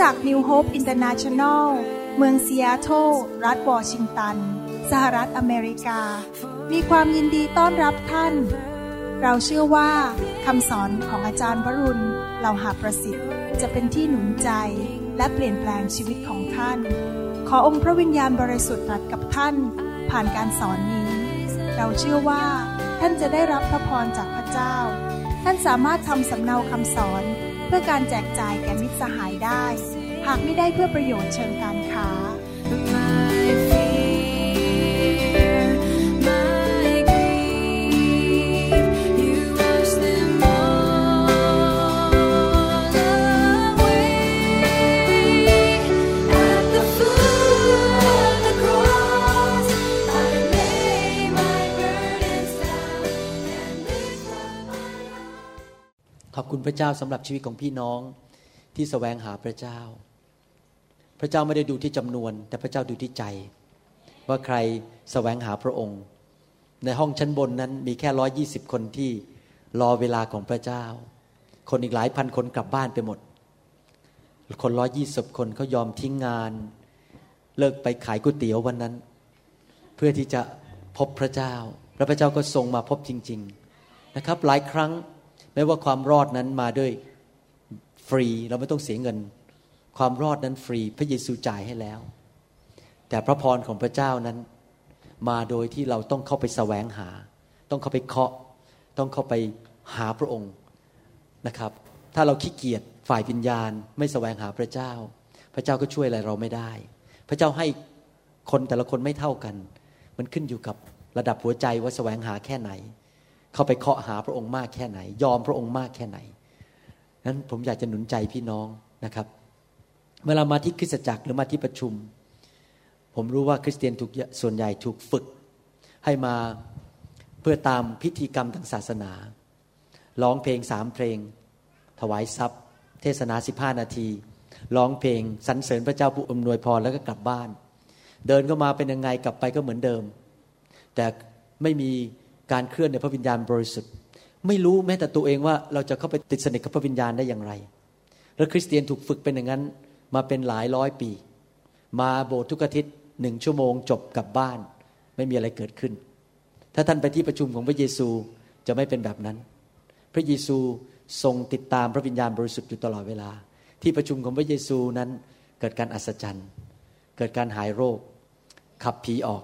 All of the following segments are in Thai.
จักร New Hope International เมืองซีแอตเทิลรัฐวอชิงตัน สหรัฐอเมริกา มีความยินดีต้อนรับท่าน เราเชื่อว่าคำสอนของอาจารย์วรุณเหล่าหาประสิทธิ์จะเป็นที่หนุนใจและเปลี่ยนแปลงชีวิตของท่าน ขอองค์พระวิญญาณบริสุทธิ์ตรัสกับท่านผ่านการสอนนี้ เราเชื่อว่าท่านจะได้รับพระพรจากพระเจ้า ท่านสามารถทำสำเนาคำสอน เพื่อการแจกจ่ายแก่มิตรสหายได้ หากไม่ได้เพื่อประโยชน์เชิงการค้า อบคุณพระเจ้าสำหรับชีวิตของพี่น้องที่แสวงหาพระเจ้า พระเจ้าไม่ได้ดูที่จำนวน แต่พระเจ้าดูที่ใจ ว่าใครแสวงหาพระองค์ ในห้องชั้นบนนั้นมีแค่ร้อยี่สิบคนที่รอเวลาของพระเจ้า คนอีกหลายพันคนกลับบ้านไปหมด คนร้อยี่สิบคนเขายอมทิ้งงาน เลิกไปขายก๋วยเตี๋ยววันนั้น เพื่อที่จะพบพระเจ้า แล้วพระเจ้าก็ทรงมาพบจริง ๆนะครับ หลายครั้ง แม้ว่าความรอดนั้นมาด้วยฟรีเราไม่ต้องเสียเงิน ความรอดนั้นฟรีพระเยซูจ่ายให้แล้ว แต่พระพรของพระเจ้านั้น มาโดยที่เราต้องเข้าไปแสวงหา ต้องเข้าไปเคาะ ต้องเข้าไปหาพระองค์นะครับ ถ้าเราขี้เกียจฝ่ายวิญญาณ ไม่แสวงหาพระเจ้า พระเจ้าก็ช่วยอะไรเราไม่ได้ พระเจ้าให้คนแต่ละคนไม่เท่ากัน มันขึ้นอยู่กับระดับหัวใจว่าแสวงหาแค่ไหน เข้าไปเคาะหาพระองค์มากแค่ไหน ยอมพระองค์มากแค่ไหนนั้นผมอยากจะหนุนใจพี่น้องนะครับเวลามาที่คริสตจักรหรือมาที่ประชุม ผมรู้ว่าคริสเตียนถูกส่วนใหญ่ถูกฝึก ให้มาเพื่อตามพิธีกรรมทางศาสนาร้องเพลงสามเพลง ถวายทรัพย์ เทศนาสิบห้านาทีร้องเพลงสรรเสริญพระเจ้าผู้อำนวยพรแล้วก็กลับบ้าน เดินก็มาเป็นยังไงกลับไปก็เหมือนเดิม แต่ไม่มี การเคลื่อนในพระวิญญาณบริสุทธิ์ ไม่รู้แม้แต่ตัวเองว่าเราจะเข้าไปติดสนิทกับพระวิญญาณได้อย่างไร แล้วคริสเตียนถูกฝึกเป็นอย่างนั้นมาเป็นหลายร้อยปี มาโบสถ์ทุกอาทิตย์หนึ่งชั่วโมงจบกลับบ้าน ไม่มีอะไรเกิดขึ้น ถ้าท่านไปที่ประชุมของพระเยซูจะไม่เป็นแบบนั้น พระเยซูทรงติดตามพระวิญญาณบริสุทธิ์อยู่ตลอดเวลา ที่ประชุมของพระเยซูนั้นเกิดการอัศจรรย์ เกิดการหายโรค ขับผีออก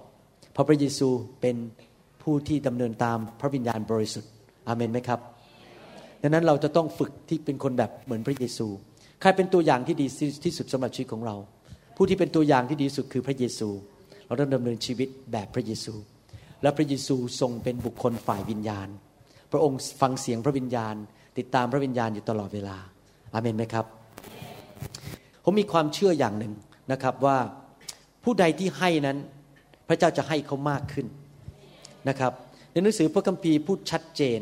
เพราะพระเยซูเป็น ผู้ที่ดำเนินตามพระวิญญาณบริสุทธิ์อาเมนไหมครับดังนั้นเราจะต้องฝึกที่เป็นคนแบบเหมือนพระเยซู ใครเป็นตัวอย่างที่ดีที่สุดสำหรับชีวิตของเรา ผู้ที่เป็นตัวอย่างที่ดีสุดคือพระเยซู เราต้องดำเนินชีวิตแบบพระเยซู และพระเยซูทรงเป็นบุคคลฝ่ายวิญญาณ พระองค์ฟังเสียงพระวิญญาณ ติดตามพระวิญญาณอยู่ตลอดเวลา อาเมนไหมครับ ผมมีความเชื่ออย่างหนึ่งนะครับว่าผู้ใดที่ให้นั้น พระเจ้าจะให้เขามากขึ้น นะครับในหนังสือพระคัมภีร์พูดชัดเจน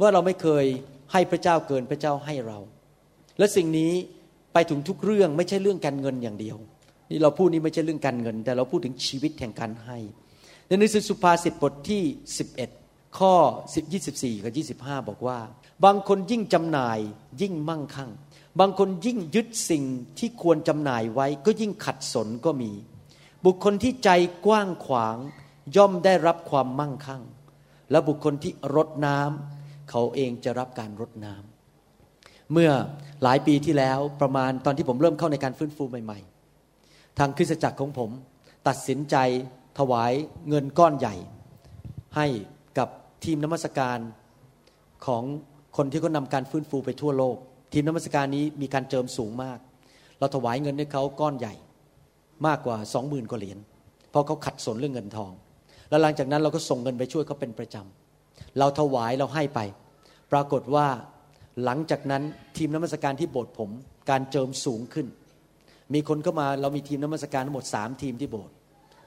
ว่าเราไม่เคยให้พระเจ้าเกินพระเจ้าให้เรา และสิ่งนี้ไปถึงทุกเรื่องไม่ใช่เรื่องการเงินอย่างเดียว นี่เราพูดนี้ไม่ใช่เรื่องการเงิน แต่เราพูดถึงชีวิตแห่งการให้ในหนังสือสุภาษิตบทที่ 11 ข้อ10 24 กับ 25 บอกว่า บางคนยิ่งจำหน่ายยิ่งมั่งคั่ง บางคนยิ่งยึดสิ่งที่ควรจำหน่ายไว้ ก็ยิ่งขัดสนก็มี บุคคลที่ใจกว้างขวาง ย่อมได้รับความมั่งคั่ง และบุคคลที่รดน้ำเขาเองจะรับการรดน้ำเมื่อหลายปีที่แล้วประมาณตอนที่ผมเริ่มเข้าในการฟื้นฟูใหม่ ๆ ทางคริสตจักรของผมตัดสินใจถวายเงินก้อนใหญ่ ให้กับทีมนมัสการของคนที่เขานำการฟื้นฟูไปทั่วโลก ทีมนมัสการนี้มีการเจิมสูงมาก เราถวายเงินให้เขาก้อนใหญ่ มากกว่าสองหมื่นกว่าเหรียญเพราะเขาขัดสนเรื่องเงินทอง แล้วหลังจากนั้นเราก็ส่งเงินไปช่วยเขาเป็นประจำเราถวายเราให้ไป ปรากฏว่าหลังจากนั้นทีมนมัสการที่โบสถ์ผม การเจิมสูงขึ้น มีคนเข้ามาเรามีทีมนมัสการทั้งหมดสามทีมที่โบสถ์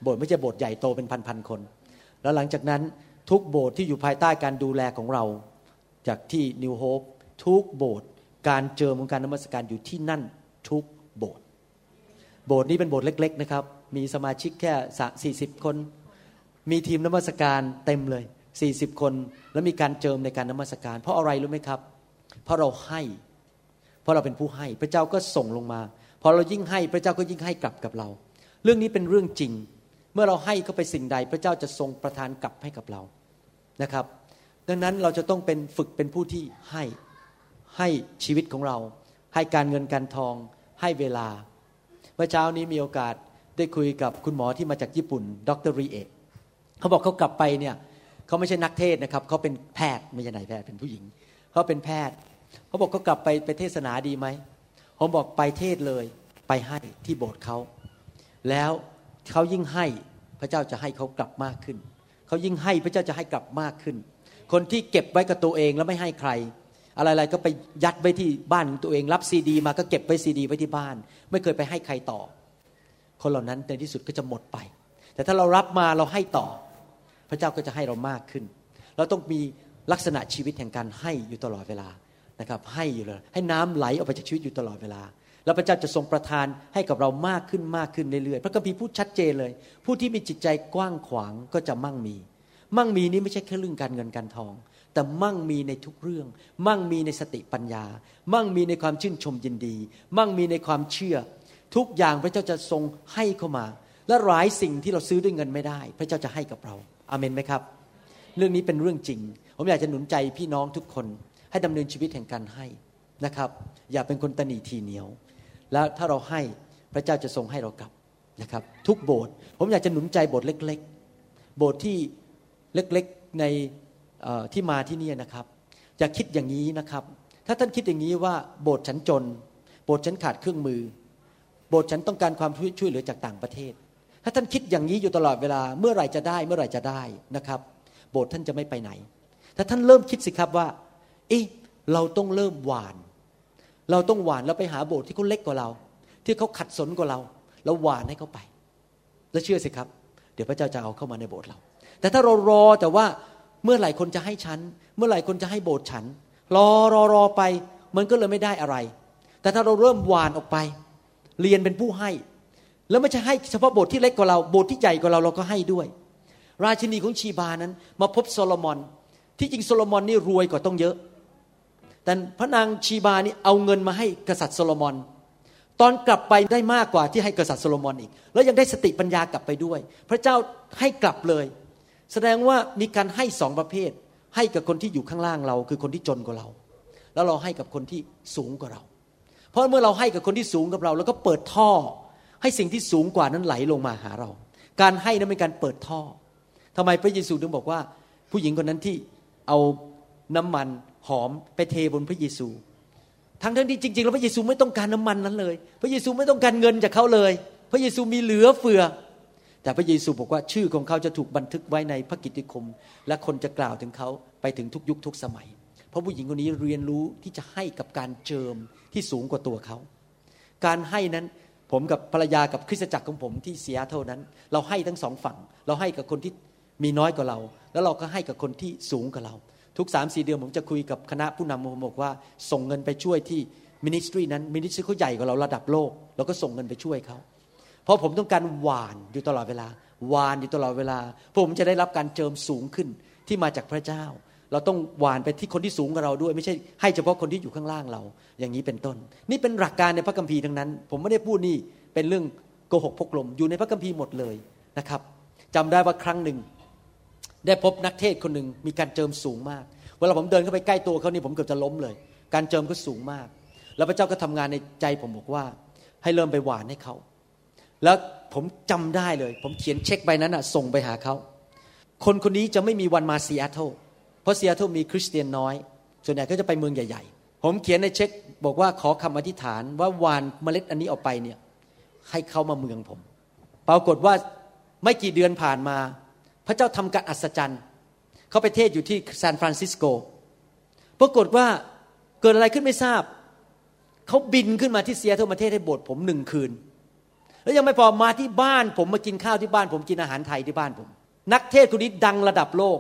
โบสถ์ไม่ใช่โบสถ์ใหญ่โตเป็นพันๆคน แล้วหลังจากนั้นทุกโบสถ์ที่อยู่ภายใต้การดูแลของเรา จากที่นิวโฮปทุกโบสถ์การเจิมของการนมัสการอยู่ที่นั่นทุกโบสถ์โบสถ์นี้เป็นโบสถ์เล็ก ๆ นะครับ มีสมาชิกแค่สี่สิบคน มีทีมนมัสการเต็มเลยสี่สิบคน แล้วมีการเจิมในการนมัสการ เพราะอะไรรู้ไหมครับ เพราะเราให้ เพราะเราเป็นผู้ให้ พระเจ้าก็ส่งลงมา พอเรายิ่งให้พระเจ้าก็ยิ่งให้กลับกับเรา เรื่องนี้เป็นเรื่องจริง เมื่อเราให้เข้าไปสิ่งใด พระเจ้าจะทรงประทานกลับให้กับเรานะครับ ดังนั้นเราจะต้องเป็นฝึกเป็นผู้ที่ให้ให้ชีวิตของเรา ให้การเงินการทอง ให้เวลา เมื่อเช้านี้มีโอกาสได้คุยกับคุณหมอที่มาจากญี่ปุ่น ดรรีเอะ เขาบอกเขากลับไปเนี่ยเขาไม่ใช่นักเทศนะครับเขาเป็นแพทย์ไม่ใช่นายแพทย์เป็นผู้หญิงเขาเป็นแพทย์เขาบอกเขากลับไปไปเทศนาดีไหมผมบอกไปเทศเลยไปให้ที่โบสถ์เขาแล้วเขายิ่งให้พระเจ้าจะให้เขากลับมากขึ้นเขายิ่งให้พระเจ้าจะให้กลับมากขึ้น คนที่เก็บไว้กับตัวเองแล้วไม่ให้ใคร อะไรๆก็ไปยัดไว้ที่บ้านของตัวเอง รับซีดี มาก็เก็บไว้ซีดี ไว้ที่บ้าน ไม่เคยไปให้ใครต่อ คนเหล่านั้นในที่สุดก็จะหมดไป แต่ถ้าเรารับมาเราให้ต่อ พระเจ้าก็จะให้เรามากขึ้น เราต้องมีลักษณะชีวิตแห่งการให้อยู่ตลอดเวลานะครับให้อยู่เลยให้น้ำไหลออกไปจากชีวิตอยู่ตลอดเวลา แล้วพระเจ้าจะทรงประทานให้กับเรามากขึ้นมากขึ้นเรื่อยๆ พระคัมภีร์พูดชัดเจนเลย ผู้ที่มีจิตใจกว้างขวางก็จะมั่งมี มั่งมีนี้ไม่ใช่แค่เรื่องการเงินการทอง แต่มั่งมีในทุกเรื่อง มั่งมีในสติปัญญา มั่งมีในความชื่นชมยินดี มั่งมีในความเชื่อ ทุกอย่างพระเจ้าจะทรงให้เข้ามา และหลายสิ่งที่เราซื้อด้วยเงินไม่ได้ พระเจ้าจะให้กับเราอาเมนไหมครับ เรื่องนี้เป็นเรื่องจริง ผมอยากจะหนุนใจพี่น้องทุกคน ให้ดำเนินชีวิตแห่งการให้นะครับ อย่าเป็นคนตนีทีเหนียว แล้วถ้าเราให้พระเจ้าจะทรงให้เรากลับนะครับ ทุกโบสถ์ผมอยากจะหนุนใจโบสถ์เล็ก ๆ โบสถ์ที่เล็กๆในที่มาที่นี่นะครับอย่าคิดอย่างนี้นะครับ ถ้าท่านคิดอย่างนี้ว่าโบสถ์ฉันจน โบสถ์ฉันขาดเครื่องมือ โบสถ์ฉันต้องการความช่วยเหลือจากต่างประเทศ ถ้าท่านคิดอย่างนี้อยู่ตลอดเวลาเมื่อไหร่จะได้เมื่อไหร่จะได้นะครับ โบสถ์ท่านจะไม่ไปไหน ถ้าท่านเริ่มคิดสิครับว่าเอ๊ะเราต้องเริ่มหวาน เราต้องหวานแล้วไปหาโบสถ์ที่เขาเล็กกว่าเรา ที่เขาขัดสนกว่าเราแล้วหวานให้เขาไป แล้วเชื่อสิครับ เดี๋ยวพระเจ้าจะเอาเข้ามาในโบสถ์เรา แต่ถ้าเรารอแต่ว่าเมื่อไหร่คนจะให้ฉัน เมื่อไหร่คนจะให้โบสถ์ฉัน รอรอรอไป มันก็เลยไม่ได้อะไร แต่ถ้าเราเริ่มหวานออกไป เรียนเป็นผู้ให้ แล้วไม่ใช่ให้เฉพาะโบสถ์ที่เล็กกว่าเราโบสถ์ที่ใหญ่กว่าเราเราก็ให้ด้วย ราชินีของชีบานั้น มาพบโซโลมอน ที่จริงโซโลมอนนี่รวยกว่าตั้งเยอะ แต่พระนางชีบานี่เอาเงินมาให้กษัตริย์โซโลมอน ตอนกลับไปได้มากกว่าที่ให้กษัตริย์โซโลมอนอีก แล้วยังได้สติปัญญากลับไปด้วย พระเจ้าให้กลับเลย แสดงว่ามีการให้สองประเภท ให้กับคนที่อยู่ข้างล่างเรา คือคนที่จนกว่าเรา แล้วเราให้กับคนที่สูงกว่าเรา เพราะเมื่อเราให้กับคนที่สูงกว่าเรา แล้วก็เปิดท่อ ให้สิ่งที่สูงกว่านั้นไหลลงมาหาเรา การให้นั้นเป็นการเปิดท่อทำไมพระเยซูถึงบอกว่า ผู้หญิงคนนั้นที่เอาน้ำมันหอมไปเทบนพระเยซูทั้งทั้งที่จริงๆแล้วพระเยซูไม่ต้องการน้ำมันนั้นเลย พระเยซูไม่ต้องการเงินจากเขาเลย พระเยซูมีเหลือเฟือ แต่พระเยซูบอกว่าชื่อของเขาจะถูกบันทึกไว้ในพระกิตติคม และคนจะกล่าวถึงเขาไปถึงทุกยุคทุกสมัย เพราะผู้หญิงคนนี้เรียนรู้ที่จะให้กับการเจิมที่สูงกว่าตัวเขา การให้นั้น ผมกับภรรยากับคริสตจักรของผมที่เสียเท่านั้น เราให้ทั้งสองฝั่ง เราให้กับคนที่มีน้อยกว่าเรา แล้วเราก็ให้กับคนที่สูงกว่าเรา ทุกสามสี่เดือนผมจะคุยกับคณะผู้นำผมบอกว่า ส่งเงินไปช่วยที่มินิสทรีนั้นมินิสทรีเขาใหญ่กว่าเราระดับโลกเราก็ส่งเงินไปช่วยเขาเพราะผมต้องการหวานอยู่ตลอดเวลาหวานอยู่ตลอดเวลาผมจะได้รับการเจิมสูงขึ้นที่มาจากพระเจ้า เราต้องหวานไปที่คนที่สูงกว่าเราด้วย ไม่ใช่ให้เฉพาะคนที่อยู่ข้างล่างเรา อย่างนี้เป็นต้น นี่เป็นหลักการในพระคัมภีร์ทั้งนั้น ผมไม่ได้พูดนี่เป็นเรื่องโกหกพกลมอยู่ในพระคัมภีร์หมดเลยนะครับจำได้ว่าครั้งหนึ่ง ได้พบนักเทศคนหนึ่งมีการเจิมสูงมากเวลาผมเดินเข้าไปใกล้ตัวเขานี่ผมเกือบจะล้มเลย การเจิมก็สูงมาก แล้วพระเจ้าก็ทำงานในใจผมบอกว่า ให้เริ่มไปหวานให้เขาแล้วผมจำได้เลย ผมเขียนเช็คใบนั้นอะส่งไปหาเขาคนคนนี้จะไม่มีวันมาซีแอตเทิล เพราะซีแอตเทิลมีคริสเตียนน้อย ส่วนใหญ่ก็จะไปเมืองใหญ่ ๆ ผมเขียนในเช็คบอกว่าขอคำอธิษฐานว่าหว่านเมล็ดอันนี้ออกไปเนี่ยให้เขามาเมืองผม ปรากฏว่าไม่กี่เดือนผ่านมา พระเจ้าทำการอัศจรรย์เขาไปเทศน์อยู่ที่ซานฟรานซิสโก ปรากฏว่าเกิดอะไรขึ้นไม่ทราบ เขาบินขึ้นมาที่ซีแอตเทิลมาเทศน์ให้โบสถ์ผมหนึ่งคืน แล้วยังไม่พอมาที่บ้านผมมากินข้าวที่บ้านผมกินอาหารไทยที่บ้านผม นักเทศคนนี้ดังระดับโลก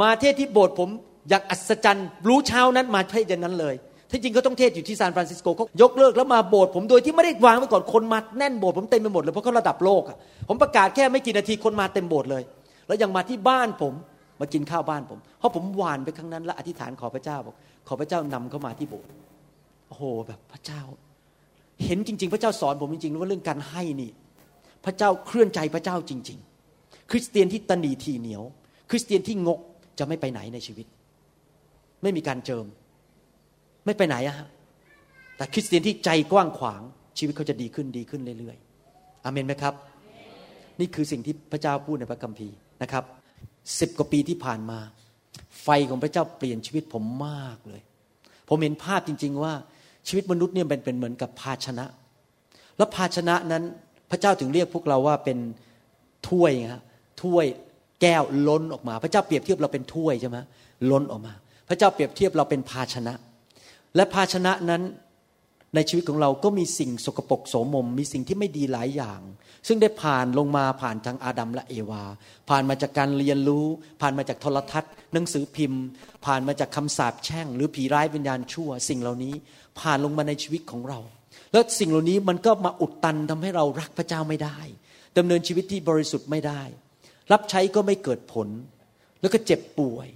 มาเทศที่โบสถ์ผมอย่างอัศจรรย์รู้เช้านั้นมาเทศอย่างนั้นเลยที่จริงเขาต้องเทศอยู่ที่ซานฟรานซิสโกเขายกเลิกแล้วมาโบสถ์ผมโดยที่ไม่ได้วางไว้ก่อนคนมาแน่นโบสถ์ผมเต็มไปหมดเลยเพราะเขาระดับโลกอะผมประกาศแค่ไม่กี่นาทีคนมาเต็มโบสถ์เลย แล้วยังมาที่บ้านผมมากินข้าวบ้านผม เพราะผมหวานไปครั้งนั้น และอธิษฐานขอพระเจ้าบอกขอพระเจ้านำเขามาที่โบสถ์โอ้โหแบบพระเจ้า เห็นจริง ๆ พระเจ้าสอนผมจริงๆว่าเรื่องการให้นี่ พระเจ้าเคลื่อนใจพระเจ้าจริง ๆ คริสเตียนที่ตนีทีเหนียว คริสเตียนที่งก จะไม่ไปไหนในชีวิต ไม่มีการเจิม ไม่ไปไหนอะฮะแต่คริสเตียนที่ใจกว้างขวางชีวิตเขาจะดีขึ้นดีขึ้นเรื่อยๆอเมนไหมครับ นี่คือสิ่งที่พระเจ้าพูดในพระคัมภีร์นะครับสิบกว่าปีที่ผ่านมา ไฟของพระเจ้าเปลี่ยนชีวิตผมมากเลย ผมเห็นภาพจริง ๆ ว่าชีวิตมนุษย์เนี่ยเป็นเป็นเหมือนกับภาชนะ แล้วภาชนะนั้นพระเจ้าถึงเรียกพวกเราว่าเป็นถ้วยฮะถ้วย แก้วล้นออกมา พระเจ้าเปรียบเทียบเราเป็นถ้วยใช่ไหมล้นออกมา พระเจ้าเปรียบเทียบเราเป็นภาชนะ และภาชนะนั้นในชีวิตของเราก็มีสิ่งสกปรกโสมม มีสิ่งที่ไม่ดีหลายอย่าง ซึ่งได้ผ่านลงมาผ่านทางอาดัมและเอวา ผ่านมาจากการเรียนรู้ ผ่านมาจากโทรทัศน์ หนังสือพิมพ์ ผ่านมาจากคำสาปแช่ง หรือผีร้ายวิญญาณชั่ว สิ่งเหล่านี้ผ่านลงมาในชีวิตของเรา แล้วสิ่งเหล่านี้มันก็มาอุดตันทำให้เรารักพระเจ้าไม่ได้ดำเนินชีวิตที่บริสุทธิ์ไม่ได้ รับใช้ก็ไม่เกิดผล แล้วก็เจ็บป่วย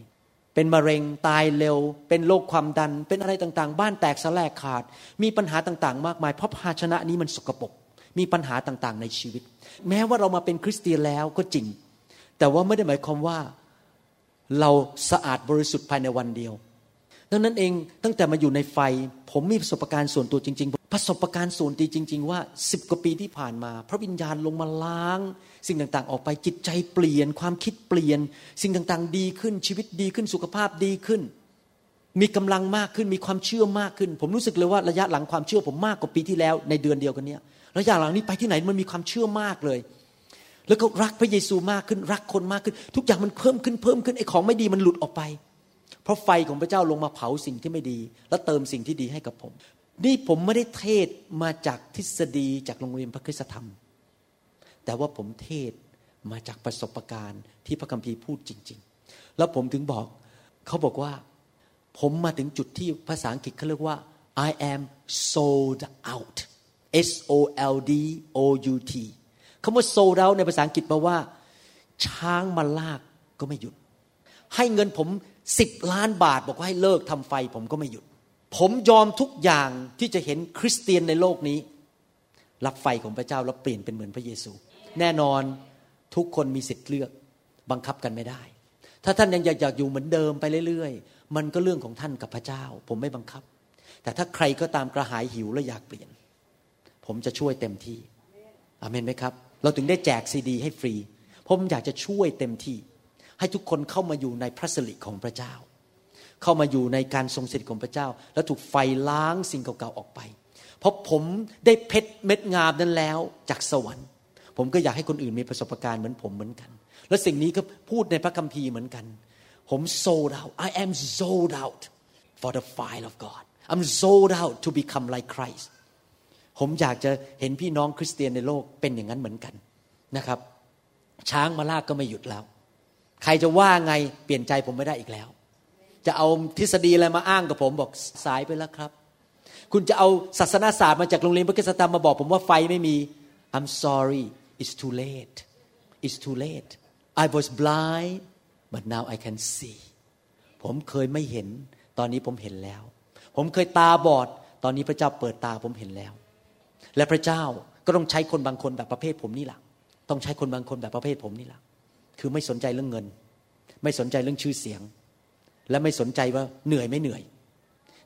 เป็นมะเร็งตายเร็ว เป็นโรคความดัน เป็นอะไรต่างๆ บ้านแตกสลายขาด มีปัญหาต่างๆ มากมาย เพราะภาชนะนี้มันสกปรกมีปัญหาต่างๆ ในชีวิต แม้ว่าเรามาเป็นคริสเตียนแล้วก็จริง แต่ว่าไม่ได้หมายความว่าเราสะอาดบริสุทธิ์ภายในวันเดียว ดังนั้นเองตั้งแต่มาอยู่ในไฟ ผมมีประสบการณ์ส่วนตัวจริง ๆ ประสบการณ์ส่วนตัวจริง ๆ ว่าสิบกว่าปีที่ผ่านมา พระวิญญาณลงมาล้าง สิ่งต่างๆ ออกไปจิตใจเปลี่ยน ความคิดเปลี่ยน สิ่งต่างๆ ดีขึ้นชีวิตดีขึ้นสุขภาพดีขึ้น มีกำลังมากขึ้นมีความเชื่อมากขึ้น ผมรู้สึกเลยว่าระยะหลังความเชื่อผมมากกว่าปีที่แล้วในเดือนเดียวกันเนี้ยระยะหลังนี้ไปที่ไหนมันมีความเชื่อมากเลยแล้วก็รักพระเยซูมากขึ้นรักคนมากขึ้น ทุกอย่างมันเพิ่มขึ้นเพิ่มขึ้นไอ้ของไม่ดีมันหลุดออกไป เพราะไฟของพระเจ้าลงมาเผาสิ่งที่ไม่ดี แล้วเติมสิ่งที่ดีให้กับผม นี่ผมไม่ได้เทศมาจากทฤษฎีจากโรงเรียนพระคุณธรรม แต่ว่าผมเทศมาจากประสบการณ์ที่พระคัมภีร์พูดจริง ๆ แล้วผมถึงบอกเขาบอกว่า ผมมาถึงจุดที่ภาษาอังกฤษเขาเรียกว่า I am sold out S O L D O U T คำว่า sold out ในภาษาอังกฤษแปลว่า ช้างมาลากก็ไม่หยุด ให้เงินผม สิบล้านบาทบอกว่าให้เลิกทำไฟ ผมก็ไม่หยุด ผมยอมทุกอย่างที่จะเห็นคริสเตียนในโลกนี้ รับไฟของพระเจ้าแล้วเปลี่ยนเป็นเหมือนพระเยซู แน่นอนทุกคนมีสิทธิ์เลือกบังคับกันไม่ได้ ถ้าท่านยังอยากอยากอยู่เหมือนเดิมไปเรื่อยๆ มันก็เรื่องของท่านกับพระเจ้า ผมไม่บังคับ แต่ถ้าใครก็ตามกระหายหิวและอยากเปลี่ยน ผมจะช่วยเต็มที่อเมนไหมครับ เราถึงได้แจกซีดี ให้ฟรี ผมอยากจะช่วยเต็มที่ ให้ทุกคนเข้ามาอยู่ในพระสิริของพระเจ้า เข้ามาอยู่ในการทรงสิทธิ์ของพระเจ้า แล้วถูกไฟล้างสิ่งเก่าๆออกไป เพราะผมได้เพชรเม็ดงามนั้นแล้วจากสวรรค์ ผมก็อยากให้คนอื่นมีประสบการณ์เหมือนผมเหมือนกัน และสิ่งนี้ก็พูดในพระคัมภีร์เหมือนกัน ผม sold out I am sold out for the fire of God I'm sold out to become like Christ ผมอยากจะเห็นพี่น้องคริสเตียนในโลกเป็นอย่างนั้นเหมือนกันนะครับ ช้างมาลากก็ไม่หยุดแล้ว ใครจะว่าไงเปลี่ยนใจผมไม่ได้อีกแล้ว จะเอาทฤษฎีอะไรมาอ้างกับผมบอกสายไปแล้วครับ คุณจะเอาศาสนาศาสตร์มาจากโรงเรียนพระคุณธรรมมาบอกผมว่าไฟไม่มี I'm sorry it's too late it's too late I was blind but now I can see ผมเคยไม่เห็น ตอนนี้ผมเห็นแล้ว ผมเคยตาบอด ตอนนี้พระเจ้าเปิดตาผมเห็นแล้ว และพระเจ้าก็ต้องใช้คนบางคนแบบประเภทผมนี่แหละ ต้องใช้คนบางคนแบบประเภทผมนี่แหละ คือไม่สนใจเรื่องเงิน ไม่สนใจเรื่องชื่อเสียง และไม่สนใจว่าเหนื่อยไม่เหนื่อย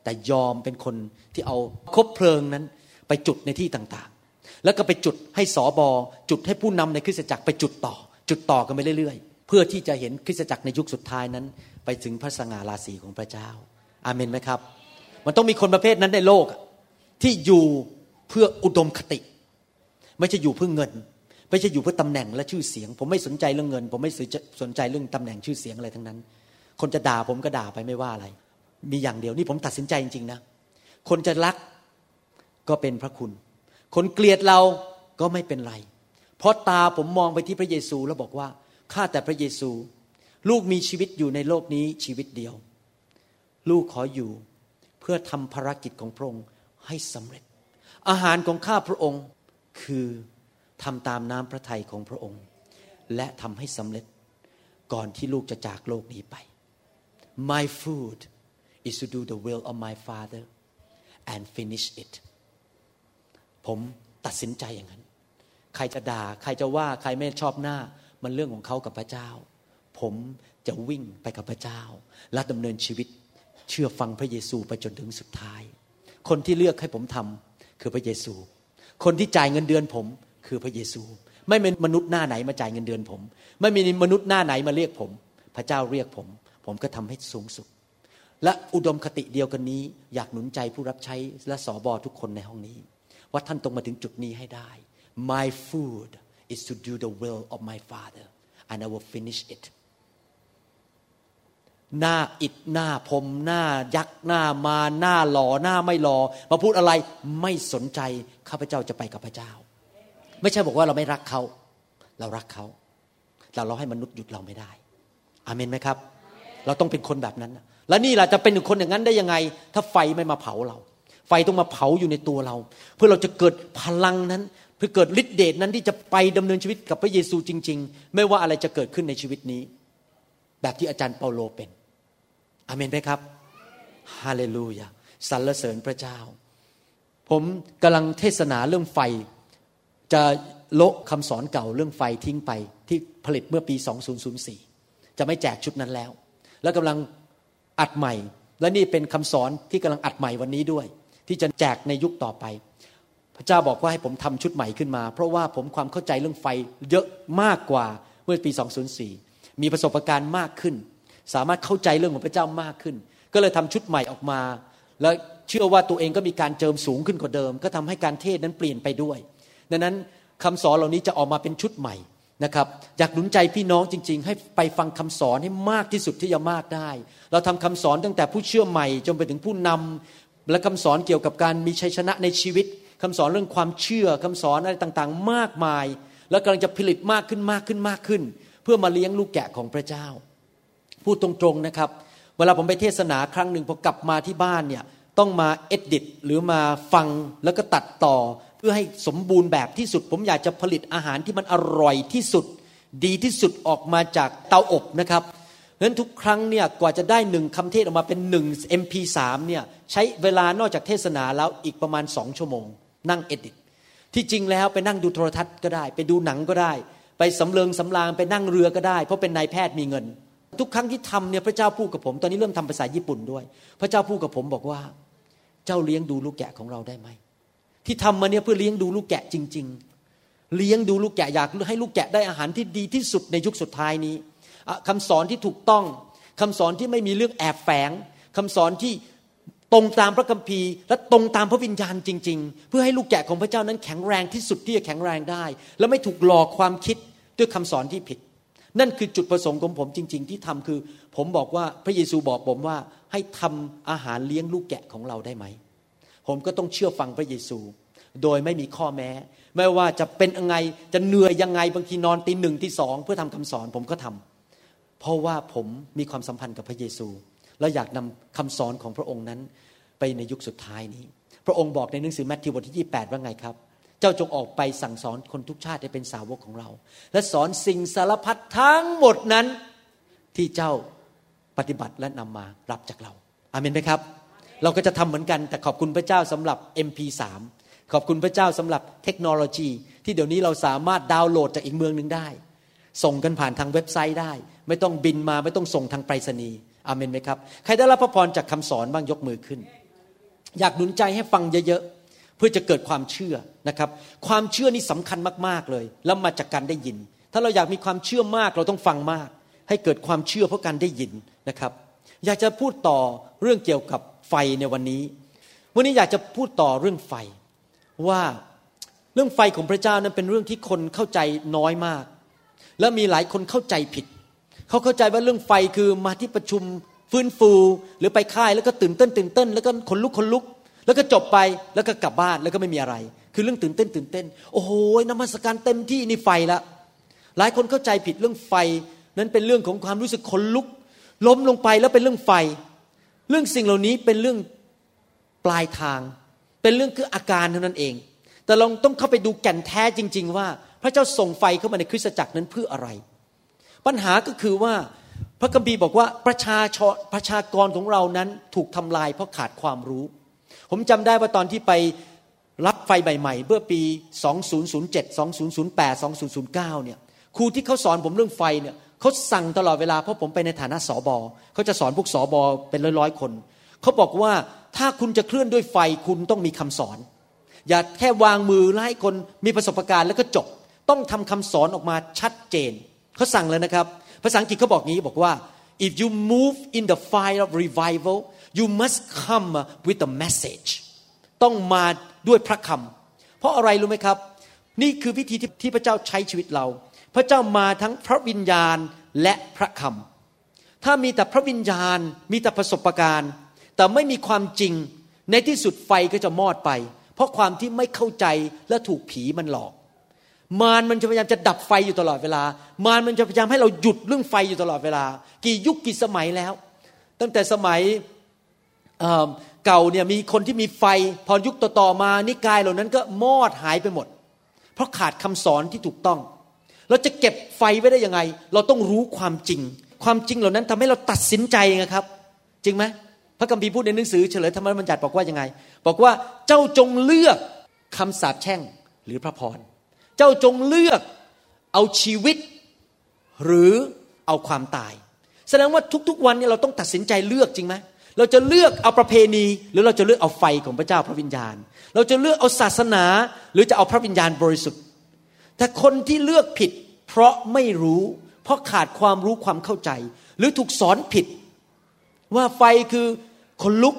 แต่ยอมเป็นคนที่เอาคบเพลิงนั้น ไปจุดในที่ต่างๆ แล้วก็ไปจุดให้สอบอจุดให้ผู้นำในคริสตจักรไปจุดต่อ จุดต่อกันไปเรื่อยๆ เพื่อที่จะเห็นคริสตจักรในยุคสุดท้ายนั้น ไปถึงพระสง่าราศีของพระเจ้า อาเมนไหมครับ มันต้องมีคนประเภทนั้นในโลกที่อยู่เพื่ออุดมคติ ไม่ใช่อยู่เพื่อเงิน ไม่ใช่อยู่เพื่อตำแหน่งและชื่อเสียง ผมไม่สนใจเรื่องเงิน ผมไม่สนใจเรื่องตำแหน่งชื่อเสียงอะไรทั้งนั้น คนจะด่าผมก็ด่าไปไม่ว่าอะไร มีอย่างเดียวนี่ผมตัดสินใจจริงๆนะ คนจะรักก็เป็นพระคุณ คนเกลียดเราก็ไม่เป็นไร เพราะตาผมมองไปที่พระเยซูแล้วบอกว่าข้าแต่พระเยซู ลูกมีชีวิตอยู่ในโลกนี้ชีวิตเดียว ลูกขออยู่เพื่อทำภารกิจของพระองค์ให้สำเร็จ อาหารของข้าพระองค์คือ ทำตามน้ำพระทัยของพระองค์ และทำให้สำเร็จก่อนที่ลูกจะจากโลกนี้ไป My food is to do the will of my Father and finish it ผมตัดสินใจอย่างนั้น ใครจะด่า ใครจะว่า ใครไม่ชอบหน้า มันเรื่องของเขากับพระเจ้า ผมจะวิ่งไปกับพระเจ้า และดำเนินชีวิตเชื่อฟังพระเยซูไปจนถึงสุดท้าย คนที่เลือกให้ผมทำคือพระเยซู คนที่จ่ายเงินเดือนผม คือพระเยซู ไม่เป็นมนุษย์หน้าไหนมาจ่ายเงินเดือนผม ไม่มีมนุษย์หน้าไหนมาเรียกผม พระเจ้าเรียกผม ผมก็ทำให้สูงสุด และอุดมคติเดียวกันนี้ อยากหนุนใจผู้รับใช้และสอบอทุกคนในห้องนี้ ว่าท่านต้องมาถึงจุดนี้ให้ได้ My food is to do the will of my Father and I will finish it หน้าอิดหน้าผมหน้ายักษ์หน้ามาหน้าหล่อหน้าไม่หล่อมาพูดอะไรไม่สนใจข้าพเจ้าจะไปกับพระเจ้า ไม่ใช่บอกว่าเราไม่รักเขา เรารักเขาแต่เราให้มนุษย์หยุดเราไม่ได้ อาเมนไหมครับ เราต้องเป็นคนแบบนั้น แล้วนี่แหละจะเป็นคนอย่างนั้นได้ยังไง ถ้าไฟไม่มาเผาเรา ไฟต้องมาเผาอยู่ในตัวเรา เพื่อเราจะเกิดพลังนั้น เพื่อเกิดฤทธิเดชนั้นที่จะไปดำเนินชีวิตกับพระเยซูจริง ๆ ไม่ว่าอะไรจะเกิดขึ้นในชีวิตนี้ แบบที่อาจารย์เปาโลเป็น อาเมนไหมครับ ฮาเลลูยาสรรเสริญพระเจ้า ผมกำลังเทศนาเรื่องไฟ จะโละคำสอนเก่าเรื่องไฟทิ้งไปที่ผลิตเมื่อปี 2004 จะไม่แจกชุดนั้นแล้ว แล้วกำลังอัดใหม่ และนี่เป็นคำสอนที่กำลังอัดใหม่วันนี้ด้วย ที่จะแจกในยุคต่อไป พระเจ้าบอกว่าให้ผมทำชุดใหม่ขึ้นมา เพราะว่าผมความเข้าใจเรื่องไฟเยอะมากกว่าเมื่อปี 2004 มีประสบการณ์มากขึ้น สามารถเข้าใจเรื่องของพระเจ้ามากขึ้น ก็เลยทำชุดใหม่ออกมา แล้วเชื่อว่าตัวเองก็มีการเจิมสูงขึ้นกว่าเดิม ก็ทำให้การเทศนั้นเปลี่ยนไปด้วย ดังนั้นคำสอนเหล่านี้จะออกมาเป็นชุดใหม่นะครับอยากหนุนใจพี่น้องจริง ๆ ให้ไปฟังคำสอนให้มากที่สุดที่จะมากได้ เราทำคำสอนตั้งแต่ผู้เชื่อใหม่จนไปถึงผู้นำและคำสอนเกี่ยวกับการมีชัยชนะในชีวิตคำสอนเรื่องความเชื่อคำสอนอะไรต่างๆ มากมาย แล้วกำลังจะผลิตมากขึ้นมากขึ้นมากขึ้น เพื่อมาเลี้ยงลูกแกะของพระเจ้า พูดตรงๆนะครับ เวลาผมไปเทศนาครั้งหนึ่งพอกลับมาที่บ้านเนี่ยต้องมาเอดิตหรือมาฟังแล้วก็ตัดต่อ พื่อให้สมบูรณ์แบบที่สุด ผมอยากจะผลิตอาหารที่มันอร่อยที่สุด ดีที่สุดออกมาจากเตาอบนะครับเพราะฉะนั้นทุกครั้งเนี่ยกว่าจะได้หนึ่งคำเทศออกมาเป็นหนึ่ง MP3 เนี่ยใช้เวลานอกจากเทศนาแล้วอีกประมาณสองชั่วโมง นั่งเอดิตที่จริงแล้วไปนั่งดูโทรทัศน์ก็ได้ ไปดูหนังก็ได้ ไปสำเริงสำราญไปนั่งเรือก็ได้ เพราะเป็นนายแพทย์มีเงิน ทุกครั้งที่ทำเนี่ยพระเจ้าพูดกับผม ตอนนี้เริ่มทำภาษาญี่ปุ่นด้วย พระเจ้าพูดกับผมบอกว่า เจ้าเลี้ยงดูลูกแกะของเราได้ไหม ที่ทำมาเนี่ยเพื่อเลี้ยงดูลูกแกะจริง ๆ เลี้ยงดูลูกแกะอยากให้ลูกแกะได้อาหารที่ดีที่สุดในยุคสุดท้ายนี้อะคำสอนที่ถูกต้องคำสอนที่ไม่มีเรื่องแอบแฝงคำสอนที่ตรงตามพระคัมภีร์ และตรงตามพระวิญญาณจริง ๆ เพื่อให้ลูกแกะของพระเจ้านั้นแข็งแรงที่สุดที่จะแข็งแรงได้ และไม่ถูกหลอกความคิดด้วยคำสอนที่ผิด นั่นคือจุดประสงค์ของผมจริง ๆ ที่ทำคือ ผมบอกว่าพระเยซูบอกผมว่าให้ทำอาหารเลี้ยงลูกแกะของเราได้ไหม ผมก็ต้องเชื่อฟังพระเยซู โดยไม่มีข้อแม้ ไม่ว่าจะเป็นยังไงจะเหนื่อยยังไงบางทีนอนตีหนึ่งตีสองเพื่อทำคำสอนผมก็ทำเพราะว่าผมมีความสัมพันธ์กับพระเยซู และอยากนำคำสอนของพระองค์นั้น ไปในยุคสุดท้ายนี้ พระองค์บอกในหนังสือแมทธิวบทที่ 28 ว่าไงครับเจ้าจงออกไปสั่งสอนคนทุกชาติให้เป็นสาวกของเรา และสอนสิ่งสารพัดทั้งหมดนั้นที่เจ้าปฏิบัติและนำมารับจากเรา อาเมนไหมครับ เราก็จะทำเหมือนกัน แต่ขอบคุณพระเจ้าสำหรับ MP3 ขอบคุณพระเจ้าสำหรับเทคโนโลยี ที่เดี๋ยวนี้เราสามารถดาวน์โหลดจากอีกเมืองหนึ่งได้ ส่งกันผ่านทางเว็บไซต์ได้ ไม่ต้องบินมาไม่ต้องส่งทางไปรษณีย์อาเมนไหมครับ ใครได้รับพระพรจากคำสอนบ้างยกมือขึ้น อยากหนุนใจให้ฟังเยอะๆเพื่อจะเกิดความเชื่อนะครับ ความเชื่อนี่สำคัญมากๆเลย แล้วมาจากการได้ยิน ถ้าเราอยากมีความเชื่อมากเราต้องฟังมาก ให้เกิดความเชื่อเพราะการได้ยินนะครับ อยากจะพูดต่อเรื่องเกี่ยวกับ ไฟในวันนี้ วันนี้อยากจะพูดต่อเรื่องไฟ ว่าเรื่องไฟของพระเจ้านั้นเป็นเรื่องที่คนเข้าใจน้อยมาก และมีหลายคนเข้าใจผิด เขาเข้าใจว่าเรื่องไฟคือมาที่ประชุมฟื้นฟูหรือไปค่ายแล้วก็ตื่นเต้นตื่นเต้น แล้วก็ขนลุกขนลุก แล้วก็จบไปแล้วก็กลับบ้านแล้วก็ไม่มีอะไร คือเรื่องตื่นเต้นตื่นเต้น โอ้โหนมัสการเต็มที่นี่ไฟละหลายคนเข้าใจผิดเรื่องไฟนั้นเป็นเรื่องของความรู้สึกขนลุก ล้มลงไปแล้วเป็นเรื่องไฟ เรื่องสิ่งเหล่านี้เป็นเรื่องปลายทาง เป็นเรื่องคืออาการเท่านั้นเอง แต่เราต้องเข้าไปดูแก่นแท้จริง ๆ ว่า พระเจ้าส่งไฟเข้ามาในคริสตจักรนั้นเพื่ออะไร ปัญหาก็คือว่าพระคัมภีร์บอกว่าประชาชนประชากรของเรานั้นถูกทำลายเพราะขาดความรู้ ผมจำได้ว่าตอนที่ไปรับไฟใหม่ๆเมื่อปี 2007 2008 2009 เนี่ยครูที่เขาสอนผมเรื่องไฟเนี่ยเขาสั่งตลอดเวลาเพราะผมไปในฐานะสอบอเขาจะสอนพวกสอบอเป็นร้อยๆคนเขาบอกว่าถ้าคุณจะเคลื่อนด้วยไฟคุณต้องมีคำสอน อย่าแค่วางมือแล้วให้คนมีประสบการณ์แล้วก็จบ ต้องทำคำสอนออกมาชัดเจนเขาสั่งเลยนะครับ ภาษาอังกฤษเขาบอกงี้บอกว่า if you move in the fire of revival you must come with a message ต้องมาด้วยพระคำเพราะอะไรรู้ไหมครับ นี่คือวิธีที่พระเจ้าใช้ชีวิตเรา พระเจ้ามาทั้งพระวิญญาณและพระคำถ้ามีแต่พระวิญญาณมีแต่ประสบการณ์ แต่ไม่มีความจริง ในที่สุดไฟก็จะมอดไป เพราะความที่ไม่เข้าใจและถูกผีมันหลอก มารมันจะพยายามจะดับไฟอยู่ตลอดเวลา มารมันจะพยายามให้เราหยุดเรื่องไฟอยู่ตลอดเวลา กี่ยุคกี่สมัยแล้ว ตั้งแต่สมัยเเก่าเนี่ยมีคนที่มีไฟ พอยุคต่อๆมานิกายเหล่านั้นก็มอดหายไปหมด เพราะขาดคำสอนที่ถูกต้อง เราจะเก็บไฟไว้ได้ยังไง เราต้องรู้ความจริง ความจริงเหล่านั้นทำให้เราตัดสินใจไงครับ จริงไหมพระคัมภีร์พูดในหนังสือเฉลยธรรมบัญญัติบอกว่ายังไง บอกว่าเจ้าจงเลือกคำสาปแช่งหรือพระพร เจ้าจงเลือกเอาชีวิต หรือเอาความตาย แสดงว่าทุกๆวันนี่ยเราต้องตัดสินใจเลือกจริงไหมเราจะเลือกเอาประเพณี หรือเราจะเลือกเอาไฟของพระเจ้าพระวิญญาณ เราจะเลือกเอาศาสนา หรือจะเอาพระวิญญาณบริสุทธิ์ แต่คนที่เลือกผิด เพราะไม่รู้ เพราะขาดความรู้ความเข้าใจ หรือถูกสอนผิด ว่าไฟคือคนลุก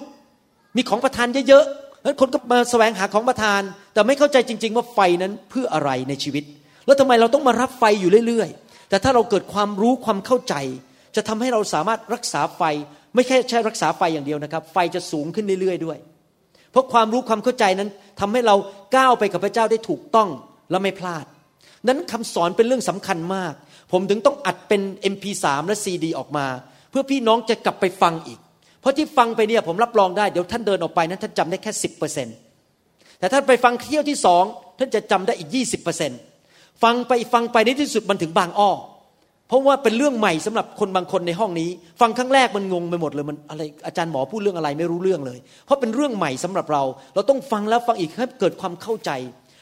มีของประทานเยอะๆแล้วคนก็มาแสวงหาของประทาน แต่ไม่เข้าใจจริง ๆ ว่าไฟนั้นเพื่ออะไรในชีวิต แล้วทำไมเราต้องมารับไฟอยู่เรื่อยๆ แต่ถ้าเราเกิดความรู้ความเข้าใจ จะทำให้เราสามารถรักษาไฟ ไม่แค่แค่รักษาไฟอย่างเดียวนะครับ ไฟจะสูงขึ้นเรื่อยๆด้วย เพราะความรู้ความเข้าใจนั้นทำให้เราก้าวไปกับพระเจ้าได้ถูกต้องและไม่พลาด นั้นคำสอนเป็นเรื่องสำคัญมาก ผมถึงต้องอัดเป็น MP3 และ CD ออกมา เพื่อพี่น้องจะกลับไปฟังอีก เพราะที่ฟังไปเนี่ยผมรับรองได้เดี๋ยวท่านเดินออกไปนั้นท่านจำได้แค่สิบเปอร์เซ็นแต่ท่านไปฟังเที่ยวที่สองท่านจะจำได้อีกยี่สิบเปอร์เซ็นฟังไปฟังไปในที่สุดมันถึงบางอ้อเพราะว่าเป็นเรื่องใหม่สำหรับคนบางคนในห้องนี้ ฟังครั้งแรกมันงงไปหมดเลยมันอะไรอาจารย์หมอพูดเรื่องอะไรไม่รู้เรื่องเลย เพราะเป็นเรื่องใหม่สำหรับเรา เราต้องฟังแล้วฟังอีกให้เกิดความเข้าใจ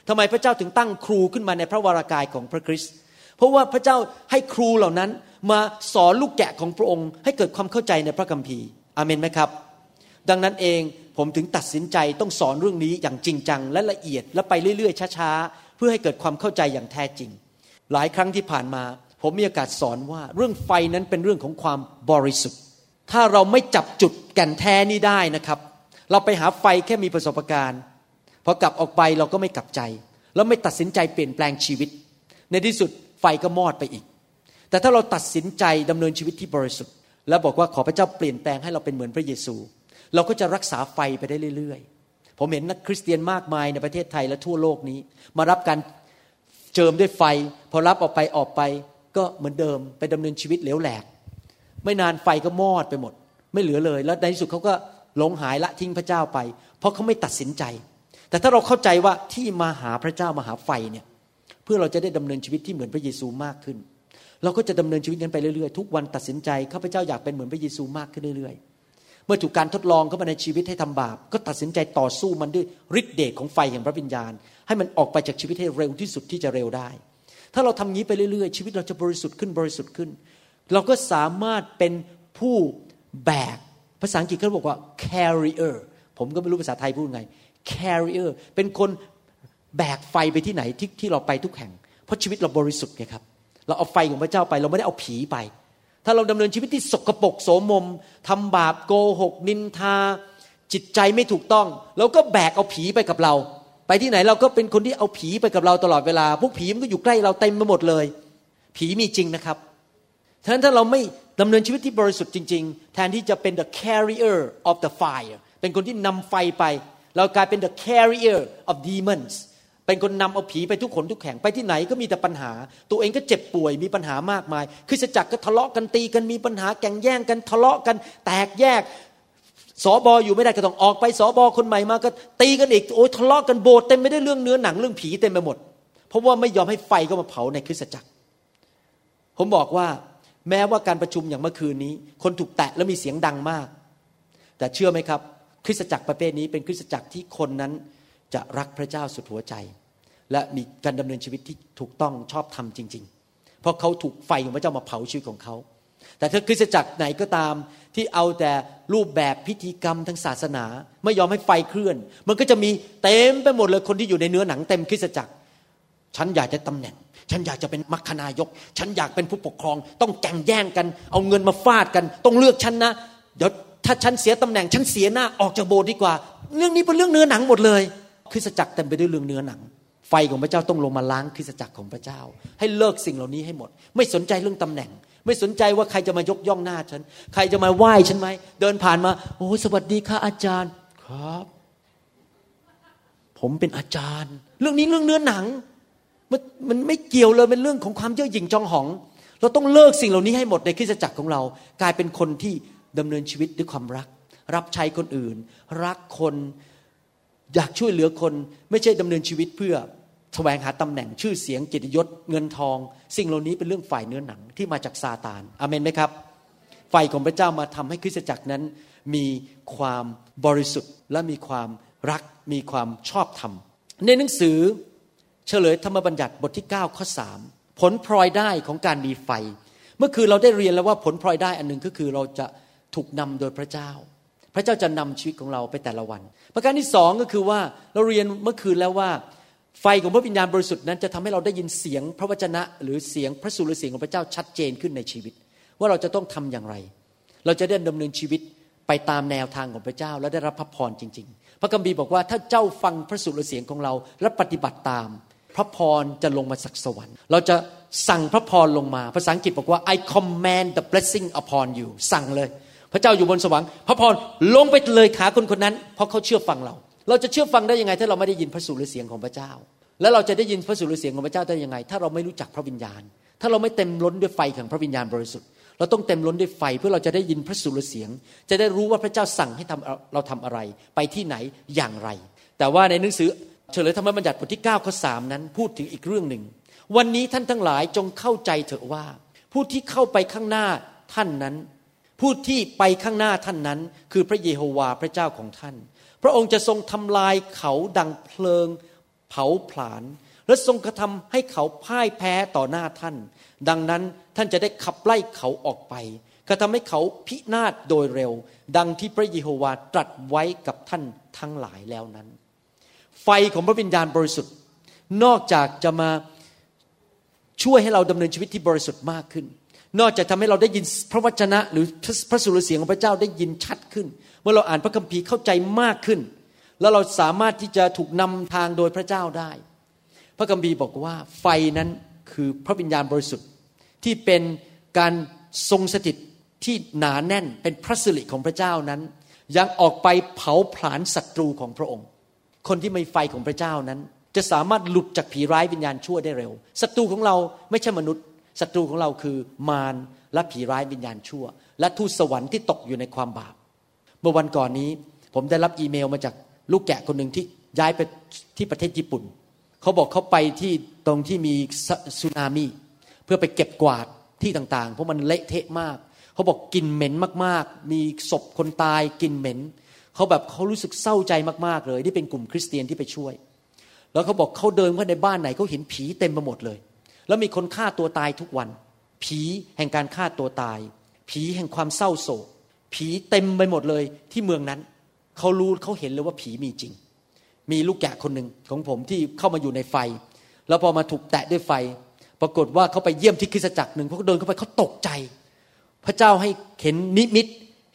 ทำไมพระเจ้าถึงตั้งครูขึ้นมาในพระวรากายของพระคริสต์เพราะว่าพระเจ้าให้ครูเหล่านั้นมาสอนลูกแกะของพระองค์ ให้เกิดความเข้าใจในพระคัมภีร์อาเมนไหมครับ ดังนั้นเองผมถึงตัดสินใจต้องสอนเรื่องนี้อย่างจริงจังและละเอียดและไปเรื่อยๆช้าๆเพื่อให้เกิดความเข้าใจอย่างแท้จริง หลายครั้งที่ผ่านมา ผมมีโอกาสสอนว่าเรื่องไฟนั้นเป็นเรื่องของความบริสุทธิ์ ถ้าเราไม่จับจุดแก่นแท้นี้ได้นะครับ เราไปหาไฟแค่มีประสบการณ์ พอกลับออกไปเราก็ไม่กลับใจ แล้วไม่ตัดสินใจเปลี่ยนแปลงชีวิต ในที่สุดไฟก็มอดไปอีก แต่ถ้าเราตัดสินใจดำเนินชีวิตที่บริสุทธิ์ แล้วบอกว่าขอพระเจ้าเปลี่ยนแปลงให้เราเป็นเหมือนพระเยซู เราก็จะรักษาไฟไปได้เรื่อยๆ ผมเห็นนักคริสเตียนมากมายในประเทศไทยและทั่วโลกนี้ มารับการเจิมด้วยไฟ พอรับออกไปออกไป ก็เหมือนเดิมไปดำเนินชีวิตเหลวแหลก ไม่นานไฟก็มอดไปหมด ไม่เหลือเลย แล้วในที่สุดเขาก็หลงหายละทิ้งพระเจ้าไป เพราะเขาไม่ตัดสินใจ แต่ถ้าเราเข้าใจว่าที่มาหาพระเจ้ามาหาไฟเนี่ยเพื่อเราจะได้ดำเนินชีวิตที่เหมือนพระเยซูมากขึ้น เราก็จะดำเนินชีวิตนั้นไปเรื่อยๆ ทุกวันตัดสินใจข้าพเจ้าอยากเป็นเหมือนพระเยซูมากขึ้นเรื่อยๆ เมื่อถูกการทดลองเข้ามาในชีวิตให้ทำบาป ก็ตัดสินใจต่อสู้มันด้วยฤทธิเดชของไฟแห่งพระวิญญาณ ให้มันออกไปจากชีวิตให้เร็วที่สุดที่จะเร็วได้ ถ้าเราทำงี้ไปเรื่อยๆ ชีวิตเราจะบริสุทธิ์ขึ้นบริสุทธิ์ขึ้น เราก็สามารถเป็นผู้แบกภาษาอังกฤษเขาบอกว่า carrier ผมก็ไม่รู้ภาษาไทยพูดไง carrier เป็นคนแบกไฟไปที่ไหนที่ที่เราไปทุกแห่ง เพราะชีวิตเราบริสุทธิ์ไงครับ เราเอาไฟของพระเจ้าไป เราไม่ได้เอาผีไป ถ้าเราดำเนินชีวิตที่สกปรกโสมมทำบาปโกหก นินทา จิตใจไม่ถูกต้อง เราก็แบกเอาผีไปกับเรา ไปที่ไหนเราก็เป็นคนที่เอาผีไปกับเราตลอดเวลา พวกผีมันก็อยู่ใกล้เราเต็มไปหมดเลย ผีมีจริงนะครับฉะนั้นถ้าเราไม่ดำเนินชีวิตที่บริสุทธิ์จริง ๆ แทนที่จะเป็น the carrier of the fire เป็นคนที่นำไฟไป เรากลายเป็น the carrier of demons เป็นคนนำเอาผีไปทุกขนทุกแห่งไปที่ไหนก็มีแต่ปัญหา ตัวเองก็เจ็บป่วยมีปัญหามากมายคริสตจักรก็ทะเลาะกันตีกันมีปัญหาแก่งแย่งกันทะเลาะกันแตกแยกสอบออยู่ไม่ได้ก็ต้องออกไปสอบอคนใหม่มาก็ตีกันอีกโอ้ทะเลาะกันโบสถ์เต็มไปด้วยเรื่องเนื้อหนังเรื่องผีเต็มไปหมด เพราะว่าไม่ยอมให้ไฟก็มาเผาในคริสตจักร ผมบอกว่าแม้ว่าการประชุมอย่างเมื่อคืนนี้ คนถูกแตะแล้วมีเสียงดังมาก แต่เชื่อไหมครับ คริสตจักรประเภทนี้เป็นคริสตจักรที่คนนั้นจะรักพระเจ้าสุดหัวใจ และมีการดำเนินชีวิตที่ถูกต้องชอบธรรมจริง ๆ เพราะเขาถูกไฟของพระเจ้ามาเผาชีวิตของเขา แต่ถ้าคริสตจักรไหนก็ตามที่เอาแต่รูปแบบพิธีกรรมทางศาสนา ไม่ยอมให้ไฟเคลื่อน มันก็จะมีเต็มไปหมดเลยคนที่อยู่ในเนื้อหนังเต็มคริสตจักร ฉันอยากจะตำแหน่ง ฉันอยากจะเป็นมัคคณายก ฉันอยากเป็นผู้ปกครอง ต้องแข่งแย่งกัน เอาเงินมาฟาดกัน ต้องเลือกฉันนะเดี๋ยว ถ้าฉันเสียตำแหน่งฉันเสียหน้าออกจากโบสถ์ดีกว่า เรื่องนี้เป็นเรื่องเนื้อหนังหมดเลย คริสตจักรเต็มไปด้วยเรื่องเนื้อหนัง ไฟของพระเจ้าต้องลงมาล้างคริสตจักรของพระเจ้า ให้เลิกสิ่งเหล่านี้ให้หมด ไม่สนใจเรื่องตำแหน่ง ไม่สนใจว่าใครจะมายกย่องหน้าฉัน ใครจะมาไหว้ฉันไหมเดินผ่านมาโอ้สวัสดีค่ะอาจารย์ครับ ผมเป็นอาจารย์ เรื่องนี้เรื่องเนื้อหนังมันมันไม่เกี่ยวเลยเป็นเรื่องของความเย่อหยิ่งจองหอง เราต้องเลิกสิ่งเหล่านี้ให้หมดในคริสตจักรของเรา กลายเป็นคนที่ ดำเนินชีวิตด้วยความรัก รับใช้คนอื่น รักคนอยากช่วยเหลือคน ไม่ใช่ดำเนินชีวิตเพื่อแสวงหาตำแหน่งชื่อเสียงเกียรติยศเงินทอง สิ่งเหล่านี้เป็นเรื่องฝ่ายเนื้อหนังที่มาจากซาตานอเมนไหมครับไฟของพระเจ้ามาทำให้คริสตจักรนั้น มีความบริสุทธิ์และมีความรักมีความชอบธรรม ในหนังสือเฉลยธรรมบัญญัติบทที่ 9 ข้อ 3 ผลพลอยได้ของการมีไฟ เมื่อคืนเราได้เรียนแล้วว่าผลพลอยได้อันหนึ่งก็คือเราจะ ถูกนำโดยพระเจ้า พระเจ้าจะนำชีวิตของเราไปแต่ละวัน ประการที่สองก็คือว่าเราเรียนเมื่อคืนแล้วว่า ไฟของพระวิญญาณบริสุทธิ์นั้นจะทำให้เราได้ยินเสียงพระวจนะ หรือเสียงพระสุรเสียงของพระเจ้าชัดเจนขึ้นในชีวิต ว่าเราจะต้องทำอย่างไร เราจะได้ดำเนินชีวิตไปตามแนวทางของพระเจ้าและได้รับพระพรจริง ๆ พระคัมภีบอกว่าถ้าเจ้าฟังพระสุรเสียงของเราและปฏิบัติตาม พระพรจะลงมาจากสวรรค์ เราจะสั่งพระพรลงมา ภาษาอังกฤษบอกว่า I command the blessing upon you สั่งเลย พระเจ้าอยู่บนสวรรค์พระพรลงไปเลยขาคนคนนั้น เพราะเขาเชื่อฟังเรา เราจะเชื่อฟังได้ยังไง ถ้าเราไม่ได้ยินพระสุรเสียงของพระเจ้า แล้วเราจะได้ยินพระสุรเสียงของพระเจ้าได้ยังไง ถ้าเราไม่รู้จักพระวิญญาณ ถ้าเราไม่เต็มล้นด้วยไฟของพระวิญญาณบริสุทธิ์เราต้องเต็มล้นด้วยไฟเพื่อเราจะได้ยินพระสุรเสียง จะได้รู้ว่าพระเจ้าสั่งให้ทำเราทำอะไร ไปที่ไหนอย่างไร แต่ว่าในหนังสือเฉลยธรรมบัญญัติบทที่9ข้อ3นั้นพูดถึงอีกเรื่องหนึ่ง วันนี้ท่านทั้งหลายจงเข้าใจเถอะว่า ผู้ที่เข้าไปข้างหน้าท่านนั้น ผู้ที่ไปข้างหน้าท่านนั้น คือพระเยโฮวาห์พระเจ้าของท่าน พระองค์จะทรงทำลายเขาดังเพลิง เผาผลาญและทรงกระทำให้เขาพ่ายแพ้ต่อหน้าท่าน ดังนั้นท่านจะได้ขับไล่เขาออกไปกระทำให้เขาพินาศโดยเร็ว ดังที่พระเยโฮวาห์ตรัสไว้กับท่านทั้งหลายแล้วนั้น ไฟของพระวิญญาณบริสุทธิ์ นอกจากจะมาช่วยให้เราดำเนินชีวิตที่บริสุทธิ์มากขึ้น นอกจากทำให้เราได้ยินพระวจนะ หรือพระสุรเสียงของพระเจ้าได้ยินชัดขึ้น เมื่อเราอ่านพระคัมภีร์เข้าใจมากขึ้น แล้วเราสามารถที่จะถูกนำทางโดยพระเจ้าได้ พระคัมภีร์บอกว่าไฟนั้นคือพระวิญญาณบริสุทธิ์ที่เป็นการทรงสถิตที่หนาแน่นเป็นพระสิริของพระเจ้านั้น ยังออกไปเผาผลาญศัตรูของพระองค์ คนที่มีไฟของพระเจ้านั้น จะสามารถหลุดจากผีร้ายวิญญาณชั่วได้เร็วศัตรูของเราไม่ใช่มนุษย์ ศัตรูของเราคือมารและผีร้ายวิญญาณชั่ว และทูตสวรรค์ที่ตกอยู่ในความบาป เมื่อวันก่อนนี้ผมได้รับอีเมลมาจากลูกแกะคนหนึ่งที่ย้ายไปที่ประเทศญี่ปุ่น เขาบอกเขาไปที่ตรงที่มีสึนามิเพื่อไปเก็บกวาดที่ต่างๆ เพราะมันเละเทะมาก เขาบอกกลิ่นเหม็นมากๆ มีศพคนตายกลิ่นเหม็น เขาแบบเขารู้สึกเศร้าใจมากๆเลยที่เป็นกลุ่มคริสเตียนที่ไปช่วย แล้วเขาบอกเขาเดินเข้าในบ้านไหนเขาเห็นผีเต็มไปหมดเลย แล้วมีคนฆ่าตัวตายทุกวัน ผีแห่งการฆ่าตัวตาย ผีแห่งความเศร้าโศก ผีเต็มไปหมดเลยที่เมืองนั้น เขารู้เขาเห็นเลยว่าผีมีจริง มีลูกแกะคนหนึ่งของผมที่เข้ามาอยู่ในไฟ แล้วพอมาถูกแตะด้วยไฟ ปรากฏว่าเขาไปเยี่ยมที่คริสตจักรหนึ่งพอเขาเดินเข้าไปเขาตกใจ พระเจ้าให้เห็นนิมิต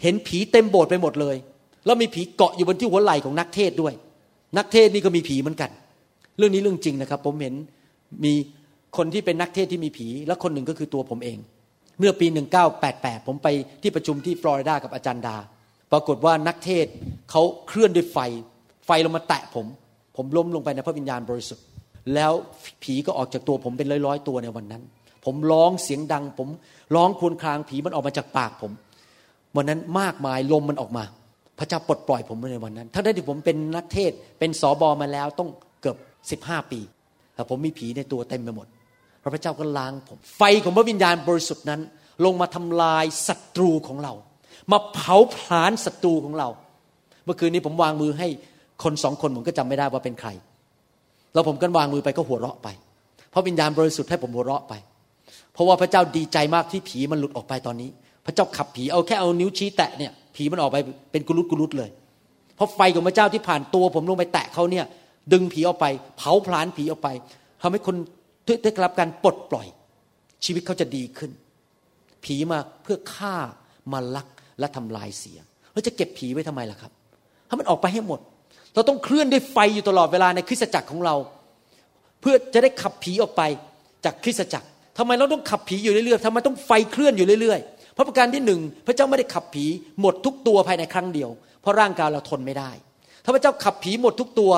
เห็นผีเต็มโบสถ์ไปหมดเลย แล้วมีผีเกาะอยู่บนที่หัวไหล่ของนักเทศด้วย นักเทศนี่ก็มีผีเหมือนกัน เรื่องนี้เรื่องจริงนะครับ ผมเห็นมี คนที่เป็นนักเทศที่มีผี และคนหนึ่งก็คือตัวผมเอง เมื่อปี 1988 ผมไปที่ประชุมที่ฟลอริดากับอาจารย์ดา ปรากฏว่านักเทศเขาเคลื่อนด้วยไฟ ไฟลงมาแตะผม ผมล้มลงไปในพระวิญญาณบริสุทธิ์ แล้วผีก็ออกจากตัวผมเป็นร้อยๆตัวในวันนั้น ผมร้องเสียงดัง ผมร้องครวญครางผีมันออกมาจากปากผม วันนั้นมากมายลมมันออกมา พระเจ้าปลดปล่อยผมในวันนั้นทั้งที่ผมเป็นนักเทศเป็นสอบอมาแล้วต้องเกือบสิบห้าปีแต่ผมมีผีในตัวเต็มไปหมด พระเจ้าก็ล้างผม ไฟของพระวิญญาณบริสุทธิ์นั้น ลงมาทำลายศัตรูของเรา มาเผาผลาญศัตรูของเรา เมื่อคืนนี้ผมวางมือให้คนสองคนผมก็จำไม่ได้ว่าเป็นใคร แล้วผมก็วางมือไปก็หัวเราะไปเพราะวิญญาณบริสุทธิ์ให้ผมหัวเราะไป เพราะว่าพระเจ้าดีใจมากที่ผีมันหลุดออกไปตอนนี้ พระเจ้าขับผีเอาแค่เอานิ้วชี้แตะเนี่ยผีมันออกไปเป็นกุลุตกุลุตเลย เพราะไฟของพระเจ้าที่ผ่านตัวผมลงไปแตะเขาเนี่ยดึงผีออกไป เผาผลาญผีออกไปทำให้คน ได้รับการปลดปล่อย ชีวิตเขาจะดีขึ้น ผีมาเพื่อฆ่ามาลักและทำลายเสียเราจะเก็บผีไว้ทำไมล่ะครับให้มันออกไปให้หมด เราต้องเคลื่อนด้วยไฟอยู่ตลอดเวลาในคริสตจักรของเรา เพื่อจะได้ขับผีออกไปจากคริสตจักรทำไมเราต้องขับผีอยู่เรื่อยๆทำไมต้องไฟเคลื่อนอยู่เรื่อยๆ เพราะประการที่หนึ่งพระเจ้าไม่ได้ขับผีหมดทุกตัวภายในครั้งเดียว เพราะร่างกายเราทนไม่ได้ ถ้าพระเจ้าขับผีหมดทุกตัว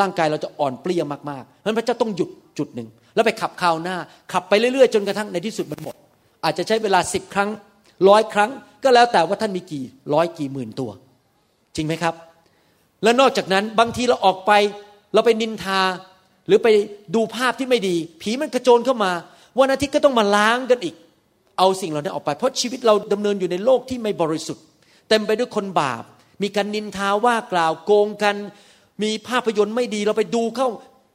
ร่างกายเราจะอ่อนเปลี้ยมากๆเพราะพระเจ้าต้องหยุดจุดหนึ่ง แล้วไปขับคราวหน้า ขับไปเรื่อยๆ จนกระทั่งในที่สุดมันหมด อาจจะใช้เวลาสิบครั้งร้อยครั้ง ก็แล้วแต่ว่าท่านมีกี่ร้อยกี่หมื่นตัว จริงไหมครับ แล้วนอกจากนั้นบางทีเราออกไปเราไปนินทา หรือไปดูภาพที่ไม่ดี ผีมันกระโจนเข้ามา วันอาทิตย์ก็ต้องมาล้างกันอีก เอาสิ่งเหล่านี้นออกไปเพราะชีวิตเราดำเนินอยู่ในโลกที่ไม่บริสุทธิ์ เต็มไปด้วยคนบาป มีการนินทาว่ากล่าวโกงกัน มีภาพยนตร์ไม่ดีเราไปดูเข้า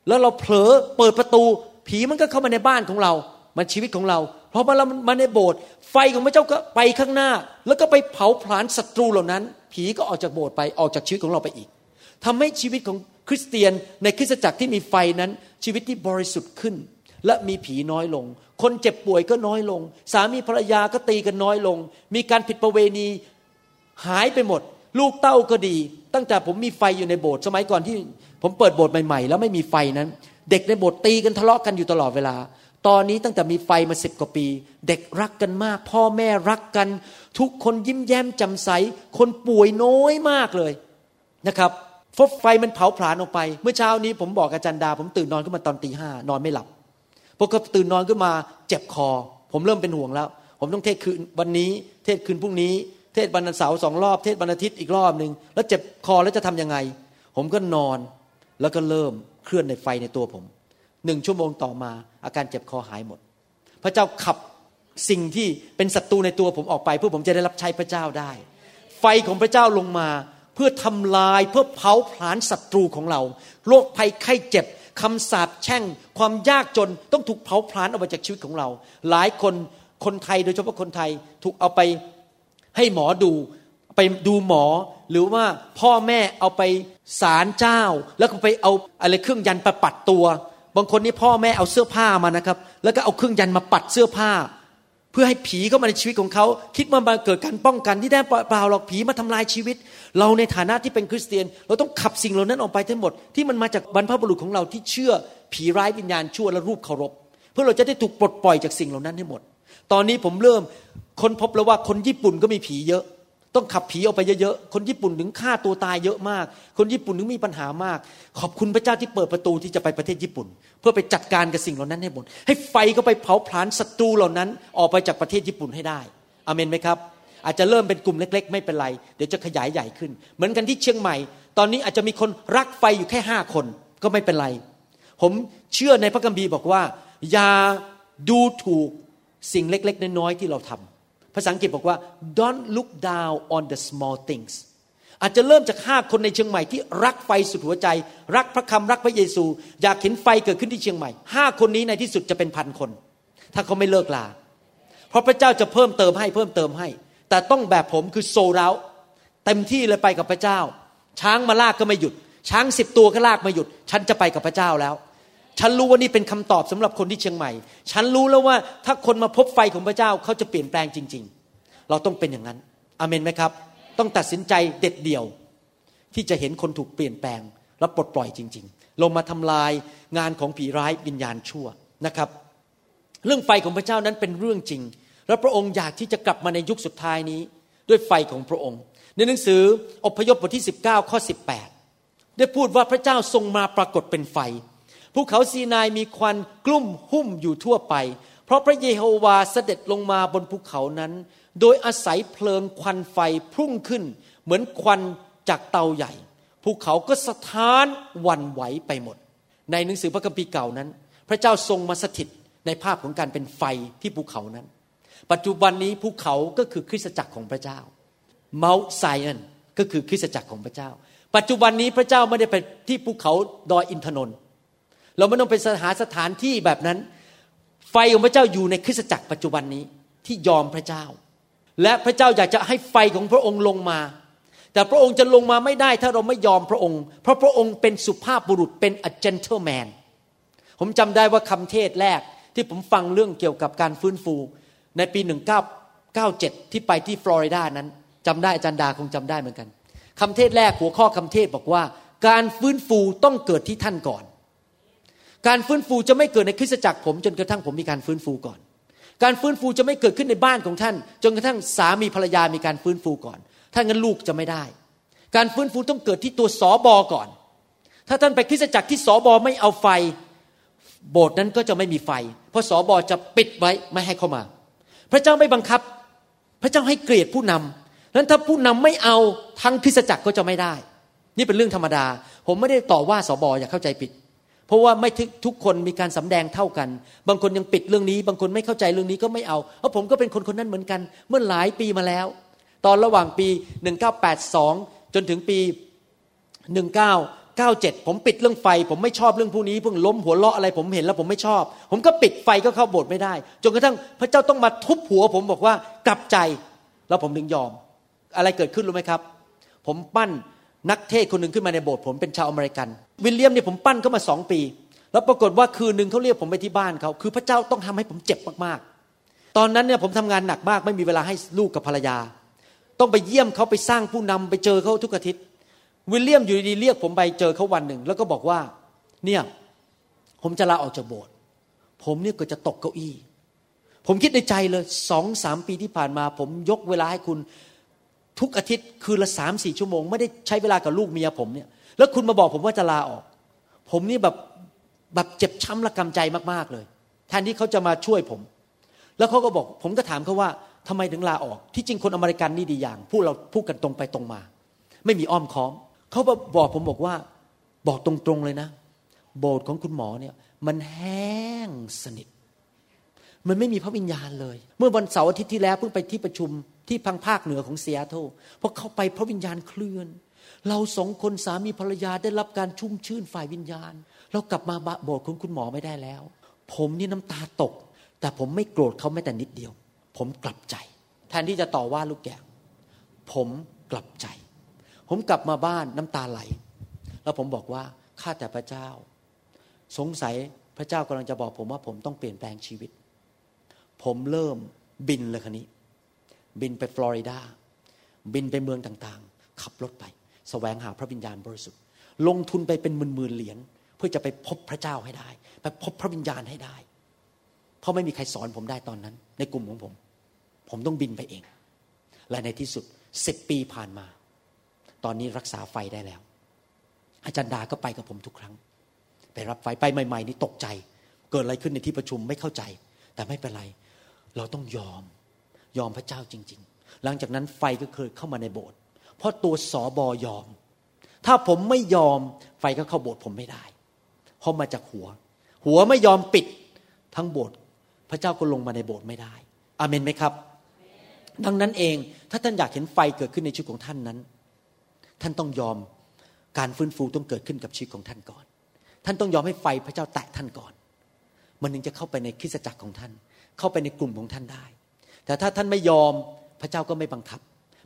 แล้วเราเผลอเปิดประตู ผีมันก็เข้ามาในบ้านของเรา มันชีวิตของเราเพราะมาเรามาในโบสถ์ไฟของพระเจ้าก็ไปข้างหน้า แล้วก็ไปเผาผลาญศัตรูเหล่านั้น ผีก็ออกจากโบสถ์ไปออกจากชีวิตของเราไปอีกทำให้ชีวิตของคริสเตียนในคริสตจักรที่มีไฟนั้น ชีวิตที่บริสุทธิ์ขึ้น และมีผีน้อยลง คนเจ็บป่วยก็น้อยลง สามีภรรยาก็ตีกันน้อยลง มีการผิดประเวณีหายไปหมด ลูกเต้าก็ดี ตั้งแต่ผมมีไฟอยู่ในโบสถ์สมัยก่อนที่ผมเปิดโบสถ์ใหม่ๆ แล้วไม่มีไฟนั้น เด็กในโบสถ์ตีกันทะเลาะกันอยู่ตลอดเวลา ตอนนี้ตั้งแต่มีไฟมาสิบกว่าปี เด็กรักกันมาก พ่อแม่รักกัน ทุกคนยิ้มแย้มแจ่มใส คนป่วยน้อยมากเลยนะครับฟบไฟมันเผาผลาญออกไป เมื่อเช้านี้ผมบอกอาจารย์ดา ผมตื่นนอนขึ้นมาตอนตีห้านอนไม่หลับพอก็ตื่นนอนขึ้นมาเจ็บคอ ผมเริ่มเป็นห่วงแล้ว ผมต้องเทศคืนวันนี้ เทศคืนพรุ่งนี้ เทศวันเสาร์สองรอบ เทศวันอาทิตย์อีกรอบหนึ่งแล้วเจ็บคอแล้วจะทำยังไง ผมก็นอนแล้วก็เริ่ม เคลื่อนในไฟในตัวผมหนึ่งชั่วโมงต่อมา อาการเจ็บคอหายหมด พระเจ้าขับสิ่งที่เป็นศัตรูในตัวผมออกไป เพื่อผมจะได้รับใช้พระเจ้าได้ ไฟของพระเจ้าลงมาเพื่อทำลายเพื่อเผาผลาญศัตรูของเราโรคภัยไข้เจ็บคำสาปแช่ง ความยากจนต้องถูกเผาผลาญออกไปจากชีวิตของเรา หลายคนคนไทยโดยเฉพาะคนไทยถูกเอาไปให้หมอดู ไปดูหมอ หรือว่าพ่อแม่เอาไปศาลเจ้า แล้วก็ไปเอาอะไรเครื่องยันประปัดตัว บางคนนี่พ่อแม่เอาเสื้อผ้ามานะครับ แล้วก็เอาเครื่องยันมาปัดเสื้อผ้า เพื่อให้ผีเข้ามาในชีวิตของเขา คิดว่ามาเกิดการป้องกันที่ได้เปล่าหรอกผีมาทำลายชีวิต เราในฐานะที่เป็นคริสเตียน เราต้องขับสิ่งเหล่านั้นออกไปทั้งหมดที่มันมาจากบรรพบุรุษของเราที่เชื่อผีร้ายวิญญาณชั่วและรูปเคารพ เพื่อเราจะได้ถูกปลดปล่อยจากสิ่งเหล่านั้นให้หมด ตอนนี้ผมเริ่มค้นพบแล้วว่าคนญี่ปุ่นก็มีผีเยอะ ต้องขับผีออกไปเยอะๆ คนญี่ปุ่นถึงฆ่าตัวตายเยอะมาก คนญี่ปุ่นถึงมีปัญหามาก ขอบคุณพระเจ้าที่เปิดประตูที่จะไปประเทศญี่ปุ่น เพื่อไปจัดการกับสิ่งเหล่านั้นให้หมด ให้ไฟก็ไปเผาผลาญศัตรูเหล่านั้น ออกไปจากประเทศญี่ปุ่นให้ได้อเมนไหมครับ อาจจะเริ่มเป็นกลุ่มเล็ก ๆ ไม่เป็นไร เดี๋ยวจะขยายใหญ่ขึ้น เหมือนกันที่เชียงใหม่ ตอนนี้อาจจะมีคนรักไฟอยู่แค่ห้าคนก็ไม่เป็นไร ผมเชื่อในพระคัมภีร์บอกว่าอย่าดูถูกสิ่งเล็ก ๆ น้อยๆที่เราทำ ภาษาอังกฤษบอกว่า don't look down on the small things อาจจะเริ่มจากห้าคนในเชียงใหม่ที่รักไฟสุดหัวใจ รักพระคำรักพระเยซู อยากเห็นไฟเกิดขึ้นที่เชียงใหม่ห้าคนนี้ในที่สุดจะเป็นพันคน ถ้าเขาไม่เลิกลา เพราะพระเจ้าจะเพิ่มเติมให้เพิ่มเติมให้ แต่ต้องแบบผมคือโซล out เต็มที่เลยไปกับพระเจ้า ช้างมาลากก็ไม่หยุด ช้างสิบตัวก็ลากไม่หยุด ฉันจะไปกับพระเจ้าแล้ว ฉันรู้ว่านี่เป็นคำตอบสำหรับคนที่เชียงใหม่ ฉันรู้แล้วว่าถ้าคนมาพบไฟของพระเจ้าเขาจะเปลี่ยนแปลงจริง ๆ เราต้องเป็นอย่างนั้นอเมนไหมครับ ต้องตัดสินใจเด็ดเดี่ยว ที่จะเห็นคนถูกเปลี่ยนแปลงและปลดปล่อยจริงๆลงมาทำลายงานของผีร้ายวิญญาณชั่วนะครับ เรื่องไฟของพระเจ้านั้นเป็นเรื่องจริง และพระองค์อยากที่จะกลับมาในยุคสุดท้ายนี้ ด้วยไฟของพระองค์ ในหนังสืออพยพบทที่ 19ข้อ18 ได้พูดว่าพระเจ้าทรงมาปรากฏเป็นไฟ ภูเขาซีนายมีควันกลุ่มหุ้มอยู่ทั่วไป เพราะพระเยโฮวาเสด็จลงมาบนภูเขานั้น โดยอาศัยเพลิงควันไฟพุ่งขึ้น เหมือนควันจากเตาใหญ่ ภูเขาก็สะท้านวันไหวไปหมด ในหนังสือพระคัมภีร์เก่านั้น พระเจ้าทรงมาสถิตในภาพของการเป็นไฟที่ภูเขานั้น ปัจจุบันนี้ภูเขาก็คือคริสตจักรของพระเจ้าเมาส์ไซออนก็คือคริสตจักรของพระเจ้า ปัจจุบันนี้พระเจ้าไม่ได้ไปที่ภูเขาดอยอินทนนท์ เราไม่ต้องไปหาสถานที่แบบนั้น ไฟของพระเจ้าอยู่ในคริสตจักรปัจจุบันนี้ที่ยอมพระเจ้า และพระเจ้าอยากจะให้ไฟของพระองค์ลงมา แต่พระองค์จะลงมาไม่ได้ถ้าเราไม่ยอมพระองค์ เพราะพระองค์เป็นสุภาพบุรุษเป็น a gentleman ผมจำได้ว่าคำเทศแรกที่ผมฟังเรื่องเกี่ยวกับการฟื้นฟู ในปี 1997 ที่ไปที่ฟลอริดานั้นจำได้อาจารย์ดาคงจำได้เหมือนกันคำเทศแรกหัวข้อคำเทศบอกว่า การฟื้นฟูต้องเกิดที่ท่านก่อน การฟื้นฟูจะไม่เกิดในคริสตจักรผม จนกระทั่งผมมีการฟื้นฟูก่อน การฟื้นฟูจะไม่เกิดขึ้นในบ้านของท่าน จนกระทั่งสามีภรรยามีการฟื้นฟูก่อน ถ้างั้นลูกจะไม่ได้ การฟื้นฟูต้องเกิดที่ตัวสอบอก่อน ถ้าท่านไปคริสตจักรที่สอบอไม่เอาไฟ โบสถ์นั้นก็จะไม่มีไฟ เพราะสอบอจะปิดไว้ไม่ให้เข้ามา พระเจ้าไม่บังคับ พระเจ้าให้เกลียดผู้นำนั้นถ้าผู้นำไม่เอาทั้งคริสตจักรก็จะไม่ได้ นี่เป็นเรื่องธรรมดา ผมไม่ได้ต่อว่าสอบออย่าเข้าใจผิด เพราะว่าไม่ทุกทุกคนมีการสำแดงเท่ากัน บางคนยังปิดเรื่องนี้ บางคนไม่เข้าใจเรื่องนี้ก็ไม่เอาเพราะผมก็เป็นคนคนนั้นเหมือนกัน เมื่อหลายปีมาแล้ว ตอนระหว่างปี 1982 จนถึงปี 1997 ผมปิดเรื่องไฟ ผมไม่ชอบเรื่องพวกนี้เพิ่งล้มหัวเราะอะไร ผมเห็นแล้วผมไม่ชอบ ผมก็ปิดไฟก็เข้าโบสถ์ไม่ได้ จนกระทั่งพระเจ้าต้องมาทุบหัว ผมบอกว่ากลับใจแล้วผมถึงยอม อะไรเกิดขึ้นรู้ไหมครับ ผมปั้นนักเทศคนหนึ่งขึ้นมาในโบสถ์ผมเป็นชาวอเมริกัน วิลเลียมเนี่ยผมปั้นเขามาสองปี แล้วปรากฏว่าคืนหนึ่งเขาเรียกผมไปที่บ้านเขาคือพระเจ้าต้องทำให้ผมเจ็บมากๆ ตอนนั้นเนี่ยผมทำงานหนักมากไม่มีเวลาให้ลูกกับภรรยา ต้องไปเยี่ยมเขาไปสร้างผู้นำไปเจอเขาทุกอาทิตย์ วิลเลียมอยู่ดีเรียกผมไปเจอเขาวันหนึ่ง แล้วก็บอกว่าเนี่ยผมจะลาออกจากโบสถ์ผมเนี่ยก็จะตกเก้าอี้ ผมคิดในใจเลยสองสามปีที่ผ่านมา ผมยกเวลาให้คุณทุกอาทิตย์คืนละสามสี่ชั่วโมง ไม่ได้ใช้เวลากับลูกเมียผมเนี่ย แล้วคุณมาบอกผมว่าจะลาออก ผมนี่แบบแบบเจ็บช้ำระกำใจมากๆเลย แทนที่เขาจะมาช่วยผม แล้วเขาก็บอก ผมก็ถามเขาว่าทำไมถึงลาออก ที่จริงคนอเมริกันนี่ดีอย่างพูดเราพูดกันตรงไปตรงมา ไม่มีอ้อมค้อมเขาบอกผมบอกว่าบอกตรงๆเลยนะ โบสถ์ของคุณหมอเนี่ย มันแห้งสนิท มันไม่มีพระวิญญาณเลย เมื่อวันเสาร์อาทิตย์ที่แล้วเพิ่งไปที่ประชุมที่พังภาคเหนือของเซียโตรพอเข้าไปพระวิญญาณเคลื่อน เราสองคนสามีภรรยาได้รับการชุ่มชื่นฝ่ายวิญญาณ เรากลับมาโบสถ์ของคุณหมอไม่ได้แล้ว ผมนี่น้ำตาตก แต่ผมไม่โกรธเขาแม้แต่นิดเดียว ผมกลับใจ แทนที่จะต่อว่าลูกแกะผมกลับใจ ผมกลับมาบ้านน้ำตาไหล แล้วผมบอกว่าข้าแต่พระเจ้า สงสัยพระเจ้ากำลังจะบอกผมว่าผมต้องเปลี่ยนแปลงชีวิต ผมเริ่มบินเลยคันนี้ บินไปฟลอริดาบินไปเมืองต่างๆ ขับรถไป แสวงหาพระวิญญาณบริสุทธิ์ ลงทุนไปเป็นหมื่นๆเหรียญเพื่อจะไปพบพระเจ้าให้ได้ ไปพบพระวิญญาณให้ได้ เพราะไม่มีใครสอนผมได้ตอนนั้น ในกลุ่มของผม ผมต้องบินไปเอง และในที่สุดสิบปีผ่านมา ตอนนี้รักษาไฟได้แล้ว อาจารย์ดาก็ไปกับผมทุกครั้ง ไปรับไฟไปใหม่ ๆ นี่ตกใจ เกิดอะไรขึ้นในที่ประชุมไม่เข้าใจ แต่ไม่เป็นไร เราต้องยอมยอมพระเจ้าจริง ๆ หลังจากนั้นไฟก็เคยเข้ามาในโบสถ์ เพราะตัวสอบอยอม ถ้าผมไม่ยอมไฟก็เข้าโบสถ์ผมไม่ได้ เพราะมาจากหัว หัวไม่ยอมปิดทั้งโบสถ์พระเจ้าก็ลงมาในโบสถ์ไม่ได้อาเมนไหมครับ ดังนั้นเองถ้าท่านอยากเห็นไฟเกิดขึ้นในชีวิตของท่านนั้น ท่านต้องยอมการฟื้นฟูต้องเกิดขึ้นกับชีวิตของท่านก่อน ท่านต้องยอมให้ไฟพระเจ้าแตะท่านก่อน มันถึงจะเข้าไปในคริสตจักรของท่าน เข้าไปในกลุ่มของท่านได้ แต่ถ้าท่านไม่ยอมพระเจ้าก็ไม่บังคับ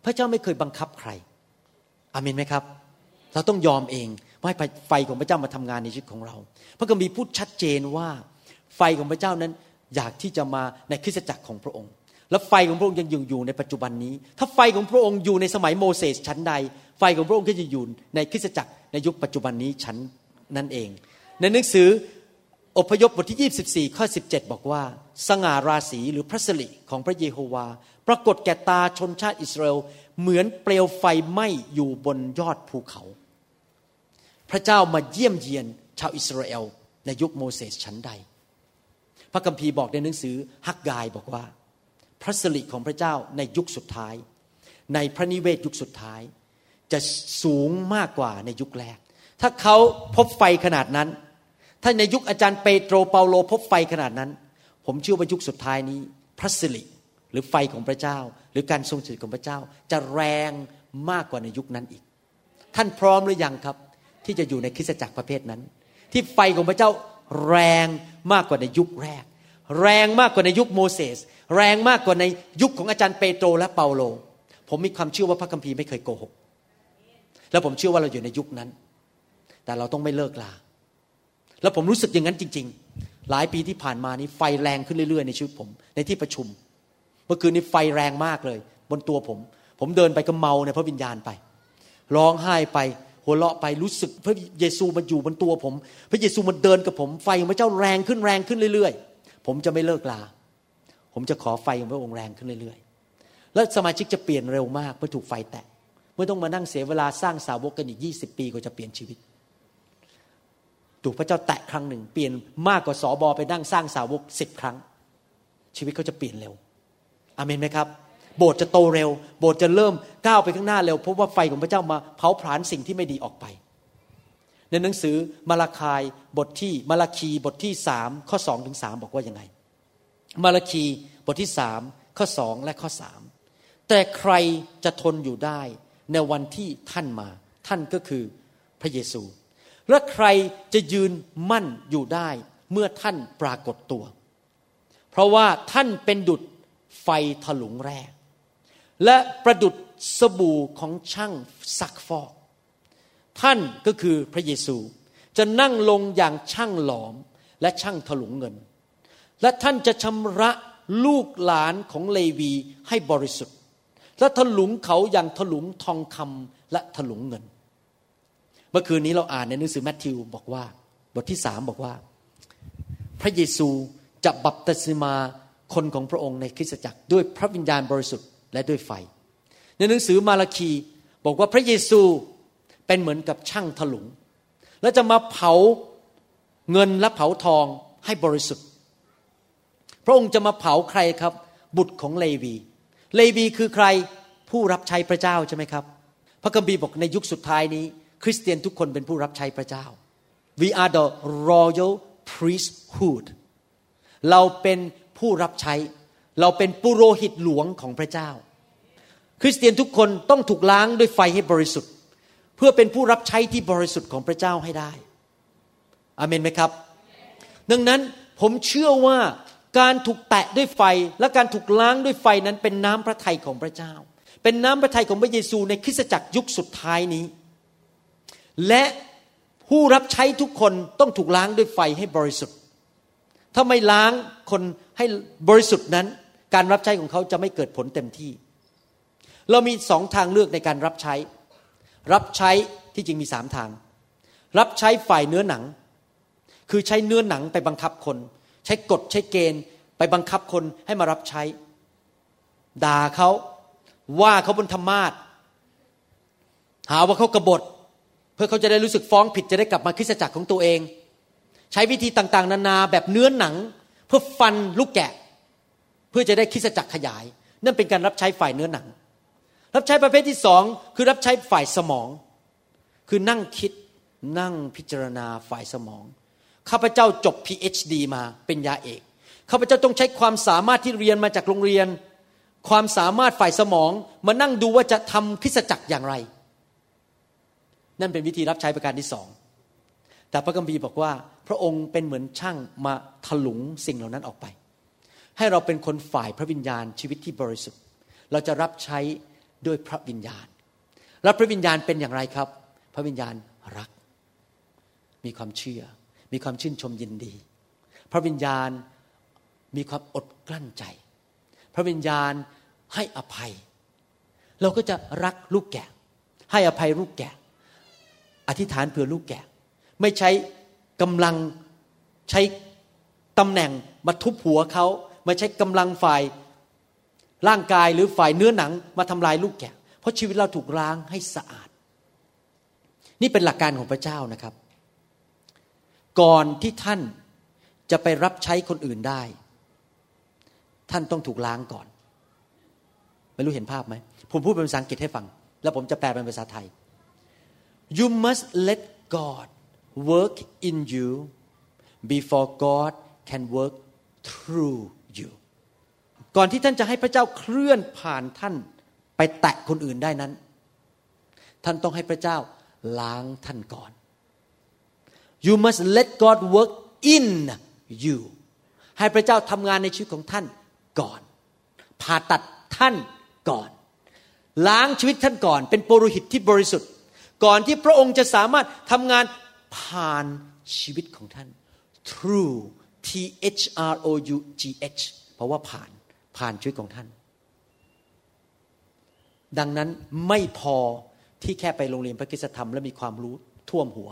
พระเจ้าไม่เคยบังคับใคร อาเมนไหมครับ เราต้องยอมเองว่าให้ไฟของพระเจ้ามาทำงานในชีวิตของเรา พระคัมภีร์พูดชัดเจนว่าไฟของพระเจ้านั้นอยากที่จะมาในคริสตจักรของพระองค์ และไฟของพระองค์ยังอยู่อยู่ในปัจจุบันนี้ ถ้าไฟของพระองค์อยู่ในสมัยโมเสสชั้นใด ไฟของพระองค์ก็จะอยู่ในคริสตจักรในยุคปัจจุบันนี้ชั้นนั่นเอง ในหนังสือ อพยพบทที่ 24 ข้อ 17 บอกว่า สง่าราศีหรือพระสิริของพระเยโฮวา ปรากฏแก่ตาชนชาติอิสราเอลเหมือนเปลวไฟไหม้อยู่บนยอดภูเขา พระเจ้ามาเยี่ยมเยียนชาวอิสราเอลในยุคโมเสสชั้นใด พระคัมภีร์บอกในหนังสือฮักกายบอกว่า พระสิริของพระเจ้าในยุคสุดท้าย ในพระนิเวศยุคสุดท้าย จะสูงมากกว่าในยุคแรก ถ้าเขาพบไฟขนาดนั้น ถ้าในยุคอาจารย์เปโตรเปาโลพบไฟขนาดนั้น ผมเชื่อว่ายุคสุดท้ายนี้ พระสิริหรือไฟของพระเจ้า หรือการทรงสถิตของพระเจ้า จะแรงมากกว่าในยุคนั้นอีก ท่านพร้อมหรือยังครับ ที่จะอยู่ในคริสตจักรประเภทนั้น ที่ไฟของพระเจ้าแรงมากกว่าในยุคแรก แรงมากกว่าในยุคโมเสสแรงมากกว่าในยุคของอาจารย์เปโตรและเปาโล ผมมีความเชื่อว่าพระคัมภีร์ไม่เคยโกหก แล้วผมเชื่อว่าเราอยู่ในยุคนั้น แต่เราต้องไม่เลิกลา แล้วผมรู้สึกอย่างนั้นจริง ๆ หลายปีที่ผ่านมานี้ไฟแรงขึ้นเรื่อยๆ ในชีวิตผม ในที่ประชุม เมื่อคืนนี้ไฟแรงมากเลย บนตัวผม ผมเดินไปก็เมาในพระวิญญาณไป ร้องไห้ไป หัวเราะไปรู้สึกพระเยซูมันอยู่บนตัวผม พระเยซูมันเดินกับผม ไฟของพระเจ้าแรงขึ้นแรงขึ้นเรื่อยๆ ผมจะไม่เลิกลา ผมจะขอไฟของพระองค์แรงขึ้นเรื่อยๆ แล้วสมาชิกจะเปลี่ยนเร็วมากเมื่อถูกไฟแตะไม่ต้องมานั่งเสียเวลาสร้างสาวกกันอีก 20 ปีก็จะเปลี่ยนชีวิต ถูกพระเจ้าแตะครั้งหนึ่ง เปลี่ยนมากกว่าสอบอไปนั่งสร้างสาวกสิบครั้ง ชีวิตเขาจะเปลี่ยนเร็วอาเมนไหมครับ โบสถ์จะโตเร็ว โบสถ์จะเริ่มก้าวไปข้างหน้าเร็วเพราะว่าไฟของพระเจ้ามาเผาผลาญสิ่งที่ไม่ดีออกไป ในหนังสือมาลาคายบทที่มาลาคีบทที่สามข้อสองถึงสามบอกว่ายังไง มาลาคีบทที่สามข้อสองและข้อสามแต่ใครจะทนอยู่ได้ในวันที่ท่านมา ท่านก็คือพระเยซู และใครจะยืนมั่นอยู่ได้เมื่อท่านปรากฏตัว เพราะว่าท่านเป็นดุจไฟถลุงแร่และประดุจสบู่ของช่างซักฟอก ท่านก็คือพระเยซูจะนั่งลงอย่างช่างหลอมและช่างถลุงเงิน และท่านจะชำระลูกหลานของเลวีให้บริสุทธิ์ และถลุงเขาอย่างถลุงทองคำและถลุงเงิน เมื่อคืนนี้เราอ่านในหนังสือแมทธิวบอกว่า บทที่สามบอกว่า พระเยซูจะบัพติศมาคนของพระองค์ในคริสตจักรด้วยพระวิญญาณบริสุทธิ์และด้วยไฟ ในหนังสือมาราคีบอกว่าพระเยซูเป็นเหมือนกับช่างถลุง และจะมาเผาเงินและเผาทองให้บริสุทธิ์ พระองค์จะมาเผาใครครับ บุตรของเลวี เลวีคือใครผู้รับใช้พระเจ้าใช่ไหมครับ พระคัมภีร์บอกในยุคสุดท้ายนี้ คริสเตียนทุกคนเป็นผู้รับใช้พระเจ้า we are the royal priesthood เราเป็นผู้รับใช้ เราเป็นปุโรหิตหลวงของพระเจ้า คริสเตียนทุกคนต้องถูกล้างด้วยไฟให้บริสุทธิ์ เพื่อเป็นผู้รับใช้ที่บริสุทธิ์ของพระเจ้าให้ได้อเมนไหมครับ ดังนั้นผมเชื่อว่าการถูกแตะด้วยไฟและการถูกล้างด้วยไฟนั้นเป็นน้ำพระทัยของพระเจ้า เป็นน้ำพระทัยของพระเยซูในคริสตจักรยุคสุดท้ายนี้ และผู้รับใช้ทุกคนต้องถูกล้างด้วยไฟให้บริสุทธิ์ ถ้าไม่ล้างคนให้บริสุทธิ์นั้น การรับใช้ของเขาจะไม่เกิดผลเต็มที่ เรามีสองทางเลือกในการรับใช้ รับใช้ที่จริงมีสามทาง รับใช้ฝ่ายเนื้อหนัง คือใช้เนื้อหนังไปบังคับคน ใช้กฎใช้เกณฑ์ ไปบังคับคนให้มารับใช้ ด่าเขาว่าเขาบนธรรมาทหาว่าเขากบฏ พื่อเขาจะได้รู้สึกฟ้องผิดจะได้กลับมาคริสตจักรของตัวเอง ใช้วิธีต่างๆ นานาแบบเนื้อหนัง เพื่อฟันลูกแกะ เพื่อจะได้คริสตจักรขยาย นั่นเป็นการรับใช้ฝ่ายเนื้อหนัง รับใช้ประเภทที่สองคือรับใช้ฝ่ายสมอง คือนั่งคิดนั่งพิจารณาฝ่ายสมองข้าพเจ้าจบ PhD มาเป็นยาเอกข้าพเจ้าต้องใช้ความสามารถที่เรียนมาจากโรงเรียน ความสามารถฝ่ายสมองมานั่งดูว่าจะทำคริสตจักรอย่างไร นั่นเป็นวิธีรับใช้ประการที่สองแต่พระคัมภีร์บอกว่า พระองค์เป็นเหมือนช่างมาถลุงสิ่งเหล่านั้นออกไป ให้เราเป็นคนฝ่ายพระวิญญาณชีวิตที่บริสุทธิ์ เราจะรับใช้ด้วยพระวิญญาณ แล้วพระวิญญาณเป็นอย่างไรครับ พระวิญญาณรัก มีความเชื่อ มีความชื่นชมยินดี พระวิญญาณมีความอดกลั้นใจ พระวิญญาณให้อภัย เราก็จะรักลูกแกะ ให้อภัยลูกแกะ อธิษฐานเผื่อลูกแกะ ไม่ใช้กำลังใช้ตำแหน่งมาทุบหัวเขาไม่ใช้กำลังฝ่ายร่างกายหรือฝ่ายเนื้อหนังมาทำลายลูกแกะ เพราะชีวิตเราถูกล้างให้สะอาด นี่เป็นหลักการของพระเจ้านะครับ ก่อนที่ท่านจะไปรับใช้คนอื่นได้ ท่านต้องถูกล้างก่อน ไม่รู้เห็นภาพไหมผมพูดเป็นภาษาอังกฤษให้ฟัง แล้วผมจะแปลเป็นภาษาไทย you must let God work in you before God can work through you ก่อนที่ท่านจะให้พระเจ้าเคลื่อนผ่านท่านไปแตะคนอื่นได้นั้น ท่านต้องให้พระเจ้าล้างท่านก่อน you must let God work in you ให้พระเจ้าทำงานในชีวิตของท่านก่อน ผ่าตัดท่านก่อน ล้างชีวิตท่านก่อน เป็นปุโรหิตที่บริสุทธิ์ ก่อนที่พระองค์จะสามารถทำงานผ่านชีวิตของท่าน through T H R O U G H เพราะว่าผ่านผ่านชีวิตของท่าน ดังนั้นไม่พอที่แค่ไปโรงเรียนพระคุณธรรม แล้วมีความรู้ท่วมหัว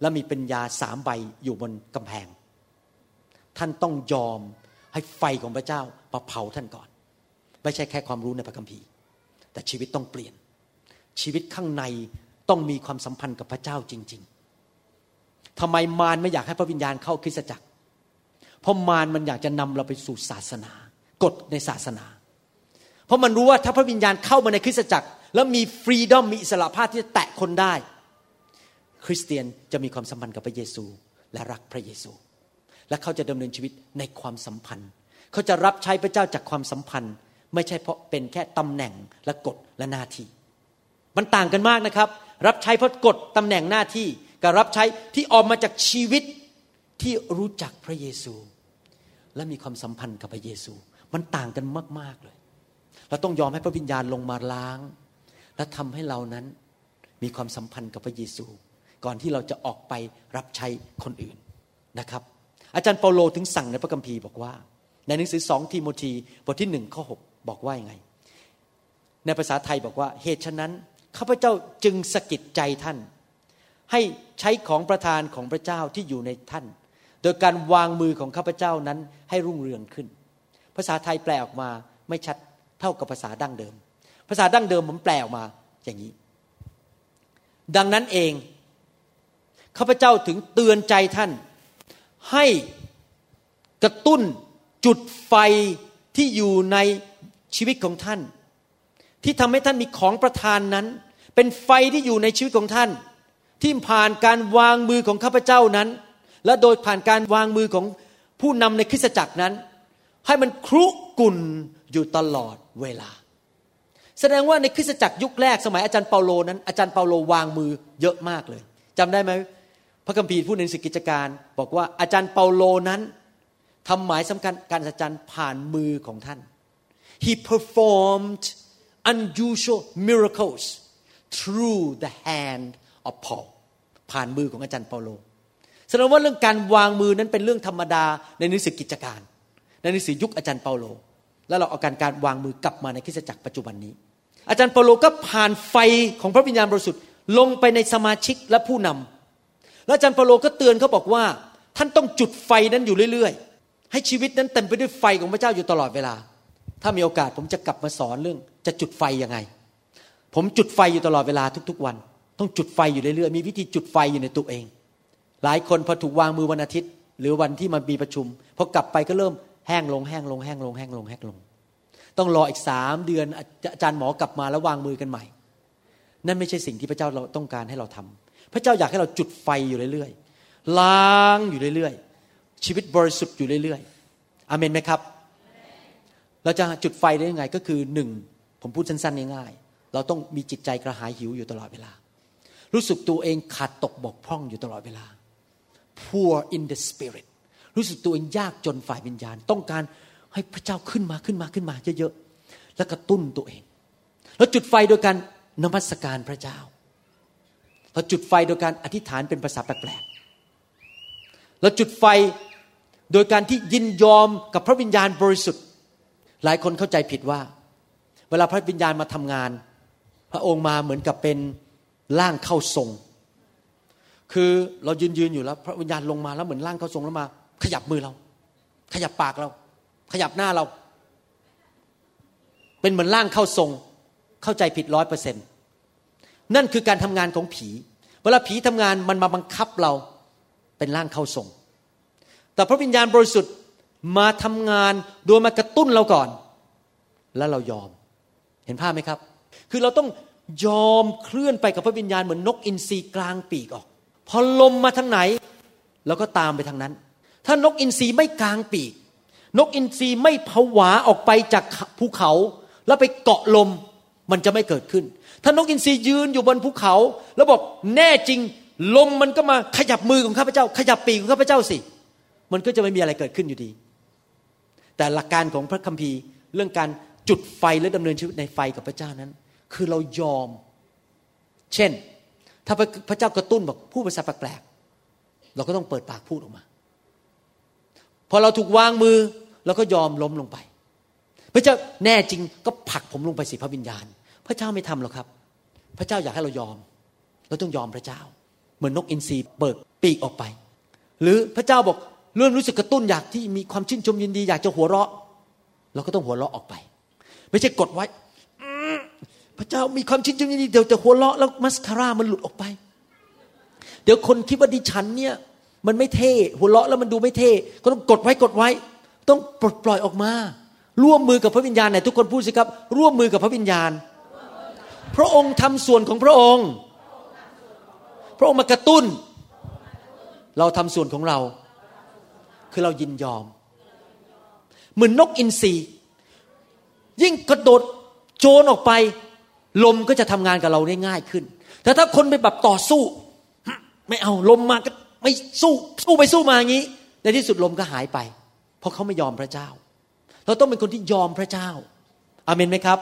แล้วมีปัญญาสามใบอยู่บนกำแพง ท่านต้องยอมให้ไฟของพระเจ้ามาเผาท่านก่อน ไม่ใช่แค่ความรู้ในพระคัมภีร์ แต่ชีวิตต้องเปลี่ยนชีวิตข้างใน ต้องมีความสัมพันธ์กับพระเจ้าจริง ๆทำไมมารไม่อยากให้พระวิญญาณเข้าคริสตจักร เพราะมารมันอยากจะนำเราไปสู่ศาสนากฎในศาสนา เพราะมันรู้ว่าถ้าพระวิญญาณเข้ามาในคริสตจักร แล้วมีฟรีดอมมีอิสระภาพที่จะแตะคนได้ คริสเตียนจะมีความสัมพันธ์กับพระเยซู และรักพระเยซู และเขาจะดำเนินชีวิตในความสัมพันธ์ เขาจะรับใช้พระเจ้าจากความสัมพันธ์ ไม่ใช่เพราะเป็นแค่ตำแหน่งและกฎและหน้าที่มันต่างกันมากนะครับ รับใช้เพราะกฎตำแหน่งหน้าที่กับรับใช้ที่ออกมาจากชีวิตที่รู้จักพระเยซู และมีความสัมพันธ์กับพระเยซู มันต่างกันมาก ๆเลย เราต้องยอมให้พระวิญญาณลงมาล้าง และทำให้เรานั้นมีความสัมพันธ์กับพระเยซู ก่อนที่เราจะออกไปรับใช้คนอื่นนะครับ อาจารย์เปาโลถึงสั่งในพระคัมภีร์บอกว่า ในหนังสือสองทีโมธีบทที่หนึ่งข้อหบอกว่ายังไง ในภาษาไทยบอกว่าเหตุฉะนั้น ข้าพเจ้าจึงสะกิดใจท่าน ให้ใช้ของประทานของพระเจ้าที่อยู่ในท่าน โดยการวางมือของข้าพเจ้านั้นให้รุ่งเรืองขึ้น ภาษาไทยแปลออกมาไม่ชัดเท่ากับภาษาดั้งเดิม ภาษาดั้งเดิมผมแปลออกมาอย่างนี้ ดังนั้นเองข้าพเจ้าถึงเตือนใจท่าน ให้กระตุ้นจุดไฟที่อยู่ในชีวิตของท่าน ที่ทำให้ท่านมีของประทานนั้น เป็นไฟที่อยู่ในชีวิตของท่าน ที่ผ่านการวางมือของข้าพเจ้านั้น และโดยผ่านการวางมือของผู้นำในคริสตจักรนั้น ให้มันครุกุ่นอยู่ตลอดเวลา แสดงว่าในคริสตจักรยุคแรกสมัยอาจารย์เปาโลนั้น อาจารย์เปาโลวางมือเยอะมากเลยจำได้ไหมพระคัมภีร์พูดในหนังสือกิจการ บอกว่าอาจารย์เปาโลนั้นทำหมายสำคัญการสัจจันผ่านมือของท่าน he performed unusual miracles through the hand of Paul ผ่านมือของอาจารย์เปาโลแสดงว่าเรื่องการวางมือนั้นเป็นเรื่องธรรมดาในหนังสือกิจการ ในหนังสือยุคอาจารย์เปาโล แล้วเราเอาการการวางมือกลับมาในคริสตจักรปัจจุบันนี้ อาจารย์เปาโลก็ผ่านไฟของพระวิญญาณบริสุทธิ์ลงไปในสมาชิกและผู้นำแล้วอาจารย์เปาโลก็เตือนเขาบอกว่า ท่านต้องจุดไฟนั้นอยู่เรื่อย ๆ ให้ชีวิตนั้นเต็มไปด้วยไฟของพระเจ้าอยู่ตลอดเวลา ถ้ามีโอกาสผมจะกลับมาสอนเรื่อง จะจุดไฟยังไง ผมจุดไฟอยู่ตลอดเวลาทุกๆวัน ต้องจุดไฟอยู่เรื่อยๆมีวิธีจุดไฟอยู่ในตัวเอง หลายคนพอถูกวางมือวันอาทิตย์ หรือวันที่มันมีประชุมพอกลับไปก็เริ่มแห้งลงแห้งลงแห้งลงแห้งลงแห้งลง ต้องรออีกสามเดือนอาจารย์หมอกลับมาแล้ววางมือกันใหม่ นั่นไม่ใช่สิ่งที่พระเจ้าเราต้องการให้เราทำพระเจ้าอยากให้เราจุดไฟอยู่เรื่อยๆล้างอยู่เรื่อยๆชีวิตบริสุทธิ์อยู่เรื่อยๆอเมนไหมครับ เราจะจุดไฟได้ยังไงก็คือหนึ่ง ผมพูดสั้นๆง่ายๆเราต้องมีจิตใจกระหายหิวอยู่ตลอดเวลา รู้สึกตัวเองขาดตกบกพร่องอยู่ตลอดเวลา poor in the spirit รู้สึกตัวเองยากจนฝ่ายวิญญาณ ต้องการให้พระเจ้าขึ้นมาขึ้นมาขึ้นมาเยอะๆแล้วกระตุ้นตัวเอง แล้วจุดไฟโดยการนมัสการพระเจ้าเราจุดไฟโดยการอธิษฐานเป็นภาษาแปลกๆเราจุดไฟโดยการที่ยินยอมกับพระวิญญาณบริสุทธิ์ หลายคนเข้าใจผิดว่า เวลาพระวิญญาณมาทำงาน พระองค์มาเหมือนกับเป็นร่างเข้าทรง คือเรายืนยืนอยู่แล้ว พระวิญญาณลงมาแล้วเหมือนร่างเข้าทรงแล้วมา ขยับมือเรา ขยับปากเรา ขยับหน้าเรา เป็นเหมือนร่างเข้าทรง เข้าใจผิดร้อยเปอร์เซ็นต์นั่นคือการทำงานของผี เวลาผีทำงานมันมาบังคับเราเป็นร่างเข้าทรง แต่พระวิญญาณบริสุทธิ์มาทำงานโดยมากระตุ้นเราก่อน แล้วเรายอม เห็นภาพไหมครับ คือเราต้องยอมเคลื่อนไปกับพระวิญญาณเหมือนนกอินทรีกลางปีกออก พอลมมาทางไหนเราก็ตามไปทางนั้น ถ้านกอินทรีไม่กลางปีก นกอินทรีไม่ผวาออกไปจากภูเขา แล้วไปเกาะลมมันจะไม่เกิดขึ้น ถ้านกอินทรียืนอยู่บนภูเขา แล้วบอกแน่จริง ลมมันก็มาขยับมือของข้าพเจ้า ขยับปีกของข้าพเจ้าสิ มันก็จะไม่มีอะไรเกิดขึ้นอยู่ดี แต่หลักการของพระคัมภีร์เรื่องการ จุดไฟและดำเนินชีวิตในไฟกับพระเจ้านั้น คือเรายอม เช่น ถ้าพระพระเจ้ากระตุ้นบอกพูดภาษาแปลกๆเราก็ต้องเปิดปากพูดออกมา พอเราถูกวางมือเราก็ยอมล้มลงไป พระเจ้าแน่จริงก็ผลักผมลงไปสิพระวิญญาณ พระเจ้าไม่ทำหรอกครับ พระเจ้าอยากให้เรายอม เราต้องยอมพระเจ้า เหมือนนกอินทรีเปิดปีกออกไป หรือพระเจ้าบอกเรื่องรู้สึกกระตุ้นอยากที่มีความชื่นชมยินดีอยากจะหัวเราะ เราก็ต้องหัวเราะออกไป ไม่ใช่กดไว้ พระเจ้ามีความชื่นชมยินดีเดี๋ยวจะหัวเราะแล้วมัสคาร่ามันหลุดออกไป เดี๋ยวคนคิดว่าดิฉันเนี่ยมันไม่เท่ หัวเราะแล้วมันดูไม่เท่ ก็ต้องกดไว้กดไว้ ต้องปลดปล่อยออกมา ร่วมมือกับพระวิญญาณไหนทุกคนพูดสิครับ ร่วมมือกับพระวิญญาณ พระองค์ทำส่วนของพระองค์ พระองค์มากระตุ้น เราทำส่วนของเรา คือเรายินยอม เหมือนนกอินทรี ยิ่งกระโดดโจรออกไป ลมก็จะทำงานกับเราได้ง่ายขึ้น แต่ถ้าคนไปแบบต่อสู้ ไม่เอาลมมาก็ไม่สู้สู้ไปสู้มาอย่างนี้ ในที่สุดลมก็หายไป เพราะเขาไม่ยอมพระเจ้า เราต้องเป็นคนที่ยอมพระเจ้า อาเมนไหมครับ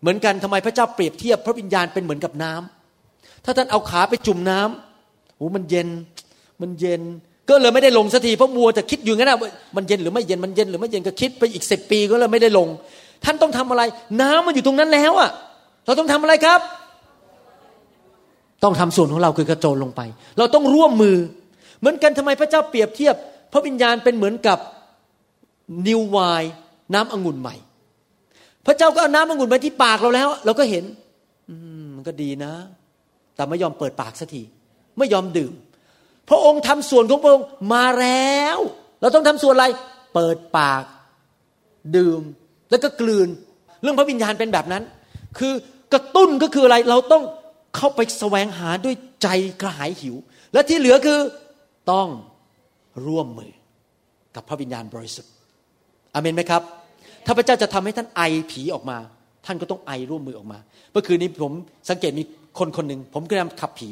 เหมือนกันทำไมพระเจ้าเปรียบเทียบพระวิญญาณเป็นเหมือนกับน้ำถ้าท่านเอาขาไปจุ่มน้ำโอ้มันเย็นมันเย็น ก็เลยไม่ได้ลงสักทีเพราะมัวแต่คิดอยู่งั้นนะมันเย็นหรือไม่เย็นมันเย็นหรือไม่เย็นก็คิดไปอีกสิบปีก็เลยไม่ได้ลง ท่านต้องทำอะไร น้ำมันอยู่ตรงนั้นแล้วอะเราต้องทำอะไรครับ ต้องทำส่วนของเราคือกระโจนลงไป เราต้องร่วมมือ เหมือนกันทำไมพระเจ้าเปรียบเทียบ พระวิญญาณเป็นเหมือนกับนิวไวน์น้ำองุ่นใหม่ พระเจ้าก็เอาน้ำองุ่นมาที่ปากเราแล้ว เราก็เห็น อืมมันก็ดีนะ แต่ไม่ยอมเปิดปากสักทีไม่ยอมดื่ม พระองค์ทำส่วนของพระองค์มาแล้ว เราต้องทำส่วนอะไร เปิดปาก ดื่ม แล้วก็กลืน เรื่องพระวิญญาณเป็นแบบนั้น คือกระตุ้นก็คืออะไรเราต้องเข้าไปแสวงหาด้วยใจกระหายหิว และที่เหลือคือต้องร่วมมือกับพระวิญญาณบริสุทธิ์อเมนไหมครับ ถ้าพระเจ้าจะทำให้ท่านไอผีออกมา ท่านก็ต้องไอร่วมมือออกมา เมื่อคืนนี้ผมสังเกตมีคนคนหนึ่งผมกำลังขับผี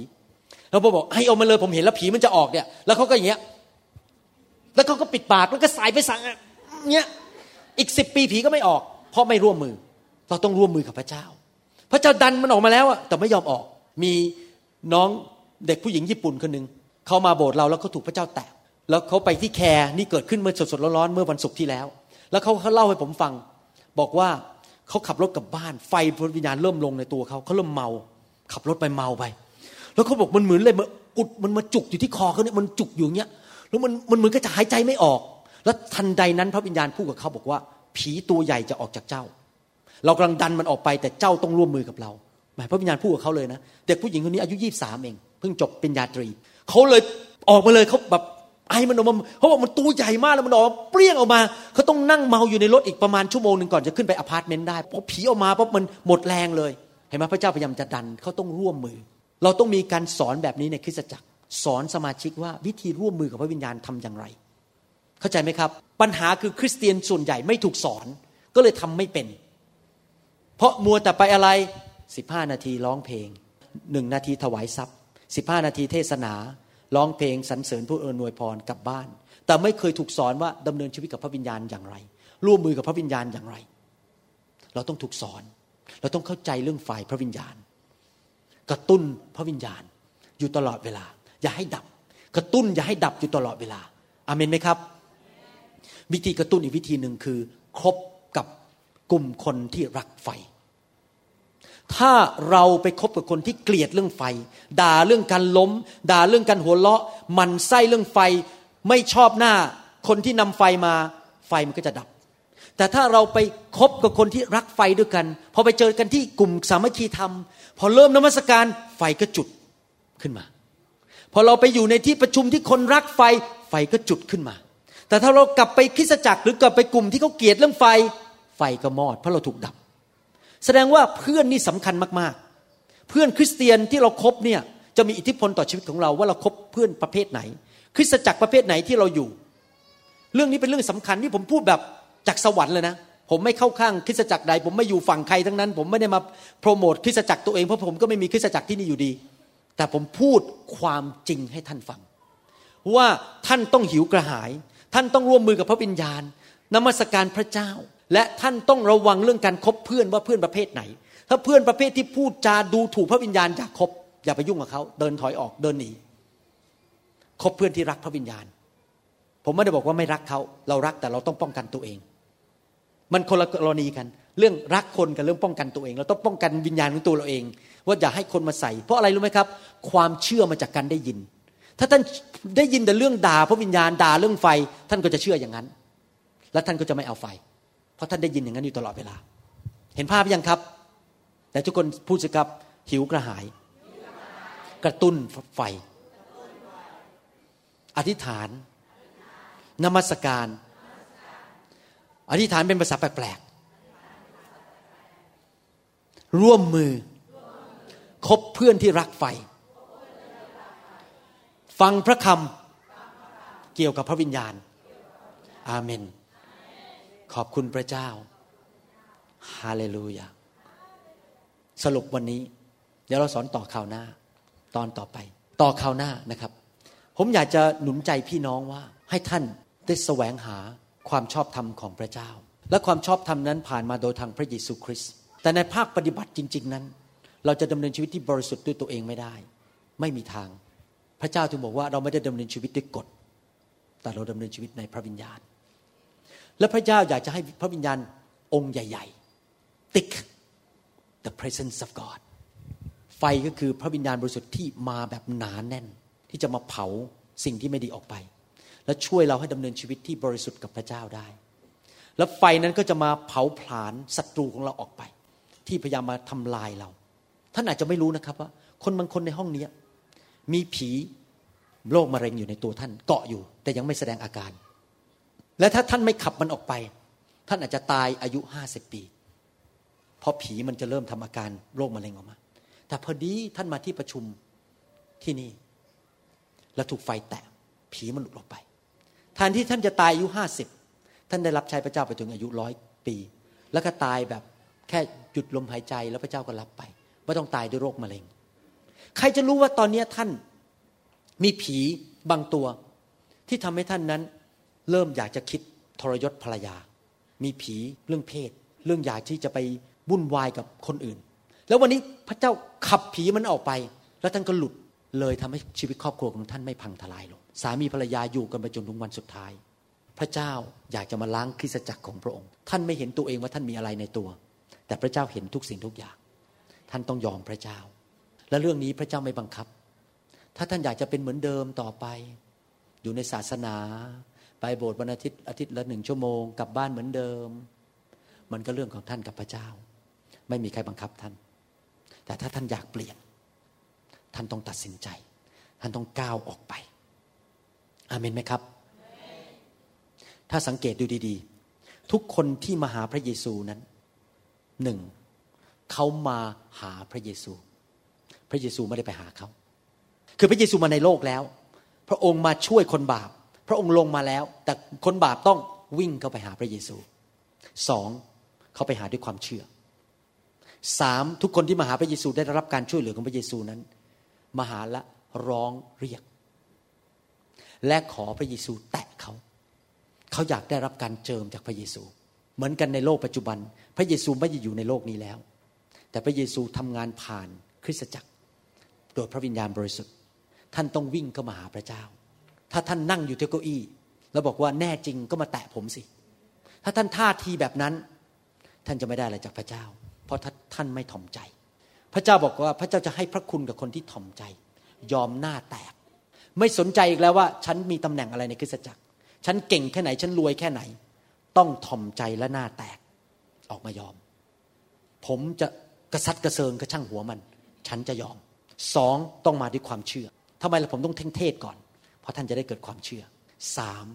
แล้วผมบอกไอออกมาเลยผมเห็นแล้วผีมันจะออกเนี่ย แล้วเขาก็อย่างเงี้ย แล้วเขาก็ปิดปากแล้วก็สายไปสั่งเงี้ย อีกสิบปีผีก็ไม่ออก เพราะไม่ร่วมมือ เราต้องร่วมมือกับพระเจ้า พระเจ้าดันมันออกมาแล้วอะแต่ไม่ยอมออก มีน้องเด็กผู้หญิงญี่ปุ่นคนหนึ่งเขามาโบสถ์เราแล้วเขาถูกพระเจ้าแตะแล้วเขาไปที่แคร์นี่เกิดขึ้นเมื่อสดๆร้อนๆเมื่อวันศุกร์ที่แล้ว แล้วเขาเขาเล่าให้ผมฟัง บอกว่าเขาขับรถกลับบ้าน ไฟพระวิญญาณเริ่มลงในตัวเขาเขาเริ่มเมา ขับรถไปเมาไป แล้วเขาบอกมันเหมือนเลยมันอุดมันมาจุกอยู่ที่คอเขาเนี่ยมันจุกอยู่อย่างเงี้ยแล้วมันมันเหมือนก็จะหายใจไม่ออก แล้วทันใดนั้นพระวิญญาณพูดกับเขาบอกว่า ผีตัวใหญ่จะออกจากเจ้า เรากำลังดันมันออกไปแต่เจ้าต้องร่วมมือกับเราหมายพระวิญญาณพูดกับเขาเลยนะเด็กผู้หญิงคนนี้อายุยี่สามเองเพิ่งจบปริญญาตรีเขาเลยออกมาเลยเขาแบบไอ้มันออกมาเขาบอกมันตัวใหญ่มากแล้วมันออกมาเปรี้ยงออกมาเขาต้องนั่งเมาอยู่ในรถอีกประมาณชั่วโมงหนึ่งก่อนจะขึ้นไปอพาร์ตเมนต์ได้เพราะผีออกมาเพราะมันหมดแรงเลย เห็นไหมพระเจ้าพยายามจะดันเขาต้องร่วมมือ เราต้องมีการสอนแบบนี้ในคริสตจักร สอนสมาชิกว่าวิธีร่วมมือกับพระวิญญาณทำอย่างไร เข้าใจไหมครับ ปัญหาคือคริสเตียนส่วนใหญ่ไม่ถูกสอนก็เลยทำไม่เป็น เพราะมัวแต่ไปอะไร 15 นาทีร้องเพลงหนึ่งนาทีถวายทรัพย์ 15 นาทีเทศนาร้องเพลงสรรเสริญผู้อิญนวยพรกลับบ้าน แต่ไม่เคยถูกสอนว่าดำเนินชีวิตกับพระวิญญาณอย่างไร ร่วมมือกับพระวิญญาณอย่างไร เราต้องถูกสอน เราต้องเข้าใจเรื่องฝ่ายพระวิญญาณ กระตุ้นพระวิญญาณ อยู่ตลอดเวลา อย่าให้ดับ กระตุ้นอย่าให้ดับอยู่ตลอดเวลาอาเมนไหมครับ วิธีกระตุ้นอีกวิธีหนึ่งคือ คบกับกลุ่มคนที่รักไฟ ถ้าเราไปคบกับคนที่เกลียดเรื่องไฟ ด่าเรื่องการล้ม ด่าเรื่องการหัวเราะ มันไส้เรื่องไฟ ไม่ชอบหน้า คนที่นำไฟมา ไฟมันก็จะดับ แต่ถ้าเราไปคบกับคนที่รักไฟด้วยกัน พอไปเจอกันที่กลุ่มสามัคคีธรรม พอเริ่มนมัสการไฟก็จุดขึ้นมา พอเราไปอยู่ในที่ประชุมที่คนรักไฟไฟก็จุดขึ้นมา แต่ถ้าเรากลับไปคริสตจักรหรือกลับไปกลุ่มที่เขาเกลียดเรื่องไฟ ไฟก็มอด เพราะเราถูกดับ แสดงว่าเพื่อนนี่สำคัญมากๆ เพื่อนคริสเตียนที่เราครบเนี่ยจะมีอิทธิพลต่อชีวิตของเราว่าเราครบเพื่อนประเภทไหน คริสตจักรประเภทไหนที่เราอยู่ เรื่องนี้เป็นเรื่องสำคัญที่ผมพูดแบบจากสวรรค์เลยนะ ผมไม่เข้าข้างคริสตจักรใด ผมไม่อยู่ฝั่งใครทั้งนั้น ผมไม่ได้มาโปรโมทคริสตจักรตัวเองเพราะผมก็ไม่มีคริสตจักรที่นี่อยู่ดี แต่ผมพูดความจริงให้ท่านฟัง ว่าท่านต้องหิวกระหาย ท่านต้องร่วมมือกับพระวิญญาณนมัสการพระเจ้า และท่านต้องระวังเรื่องการคบเพื่อนว่าเพื่อนประเภทไหน ถ้าเพื่อนประเภทที่พูดจาดูถูกพระวิญญาณอย่าคบอย่าไปยุ่งกับเขาเดินถอยออกเดินหนีคบเพื่อนที่รักพระวิญญาณ ผมไม่ได้บอกว่าไม่รักเขาเรารักแต่เราต้องป้องกันตัวเอง มันคนละกรณีกัน เรื่องรักคนกับเรื่องป้องกันตัวเอง เราต้องป้องกันวิญญาณของตัวเราเอง ว่าอย่าให้คนมาใส่ เพราะอะไรรู้ไหมครับ ความเชื่อมาจากการได้ยิน ถ้าท่านได้ยินแต่เรื่องด่าพระวิญญาณด่าเรื่องไฟ ท่านก็จะเชื่ออย่างนั้น และท่านก็จะไม่เอาไฟ เพราะท่านได้ยินอย่างนั้นอยู่ตลอดเวลา เห็นภาพยังครับ แต่ทุกคนพูดสิครับหิวกระหาย กระตุ้นไฟ อธิษฐานนมัสการ อธิษฐานเป็นภาษาแปลกๆร่วมมือ คบเพื่อนที่รักไฟ ฟังพระคำเกี่ยวกับพระวิญญาณ อาเมน ขอบคุณพระเจ้า ฮาเลลูยา สรุปวันนี้ เดี๋ยวเราสอนต่อข่าวหน้า ตอนต่อไป ต่อข่าวหน้านะครับ ผมอยากจะหนุนใจพี่น้องว่า ให้ท่านได้แสวงหา ความชอบธรรมของพระเจ้า และความชอบธรรมนั้นผ่านมาโดยทางพระเยซูคริสต์แต่ในภาคปฏิบัติจริง ๆ นั้น เราจะดำเนินชีวิตที่บริสุทธิ์ด้วยตัวเองไม่ได้ ไม่มีทาง พระเจ้าถึงบอกว่าเราไม่ได้ดำเนินชีวิตด้วยกฎ แต่เราดำเนินชีวิตในพระวิญญาณ และพระเจ้าอยากจะให้พระวิญญาณองค์ใหญ่ๆ thick the presence of God ไฟก็คือพระวิญญาณบริสุทธิ์ที่มาแบบหนาแน่น ที่จะมาเผาสิ่งที่ไม่ดีออกไป และช่วยเราให้ดำเนินชีวิตที่บริสุทธิ์กับพระเจ้าได้ แล้วไฟนั้นก็จะมาเผาผลาญศัตรูของเราออกไป ที่พยายามมาทำลายเรา ท่านอาจจะไม่รู้นะครับว่า คนบางคนในห้องนี้มีผีโรคมะเร็งอยู่ในตัวท่านเกาะอยู่ แต่ยังไม่แสดงอาการ และถ้าท่านไม่ขับมันออกไป ท่านอาจจะตายอายุห้าสิบปี เพราะผีมันจะเริ่มทำอาการโรคมะเร็งออกมา แต่พอดีท่านมาที่ประชุมที่นี่ แล้วถูกไฟแตะผีมันหลุดออกไป แทนที่ท่านจะตายอายุห้าสิบท่านได้รับใช้พระเจ้าไปถึงอายุร้อยปี แล้วก็ตายแบบแค่หยุดลมหายใจแล้วพระเจ้าก็รับไปไม่ต้องตายด้วยโรคมะเร็ง ใครจะรู้ว่าตอนนี้ท่านมีผีบางตัว ที่ทำให้ท่านนั้น เริ่มอยากจะคิดทรยศภรรยา มีผีเรื่องเพศ เรื่องอยากที่จะไปวุ่นวายกับคนอื่น แล้ววันนี้พระเจ้าขับผีมันออกไป แล้วท่านก็หลุดเลยทำให้ชีวิตครอบครัวของท่านไม่พังทลายลง สามีภรรยาอยู่กันไปจนถึงวันสุดท้าย พระเจ้าอยากจะมาล้างคริสตจักรของพระองค์ ท่านไม่เห็นตัวเองว่าท่านมีอะไรในตัว แต่พระเจ้าเห็นทุกสิ่งทุกอย่าง ท่านต้องยอมพระเจ้า และเรื่องนี้พระเจ้าไม่บังคับ ถ้าท่านอยากจะเป็นเหมือนเดิมต่อไป อยู่ในศาสนา ไปโบสถ์วันอาทิตย์อาทิตย์ละหนึ่งชั่วโมงกลับบ้านเหมือนเดิม มันก็เรื่องของท่านกับพระเจ้า ไม่มีใครบังคับท่าน แต่ถ้าท่านอยากเปลี่ยน ท่านต้องตัดสินใจ ท่านต้องก้าวออกไป อาเมนไหมครับ ถ้าสังเกตดูดี ๆ ทุกคนที่มาหาพระเยซูนั้นหนึ่งเขามาหาพระเยซู พระเยซูไม่ได้ไปหาเขา คือพระเยซูมาในโลกแล้ว พระองค์มาช่วยคนบาป พระองค์ลงมาแล้ว แต่คนบาปต้องวิ่งเข้าไปหาพระเยซูสองเขาไปหาด้วยความเชื่อสามทุกคนที่มาหาพระเยซูได้รับการช่วยเหลือของพระเยซูนั้น มาหาและร้องเรียก และขอพระเยซูแตะเขา เขาอยากได้รับการเจิมจากพระเยซู เหมือนกันในโลกปัจจุบัน พระเยซูไม่ได้อยู่ในโลกนี้แล้ว แต่พระเยซูทำงานผ่านคริสตจักร โดยพระวิญญาณบริสุทธิ์ ท่านต้องวิ่งเข้ามาหาพระเจ้า ถ้าท่านนั่งอยู่ที่เก้าอี้ แล้วบอกว่าแน่จริงก็มาแตะผมสิ ถ้าท่านท่าทีแบบนั้น ท่านจะไม่ได้อะไรจากพระเจ้า เพราะท่านไม่ถ่อมใจ พระเจ้าบอกว่าพระเจ้าจะให้พระคุณกับคนที่ถ่อมใจ ยอมหน้าแตก ไม่สนใจอีกแล้วว่า ฉันมีตำแหน่งอะไรในคริสตจักร ฉันเก่งแค่ไหน ฉันรวยแค่ไหน ต้องถ่อมใจและหน้าแตกออกมายอม ผมจะกระซัดกระเซิงกระช่างหัวมัน ฉันจะยอมสองต้องมาด้วยความเชื่อทำไมล่ะผมต้องเท่งเทศก่อน เพราะท่านจะได้เกิดความเชื่อสาม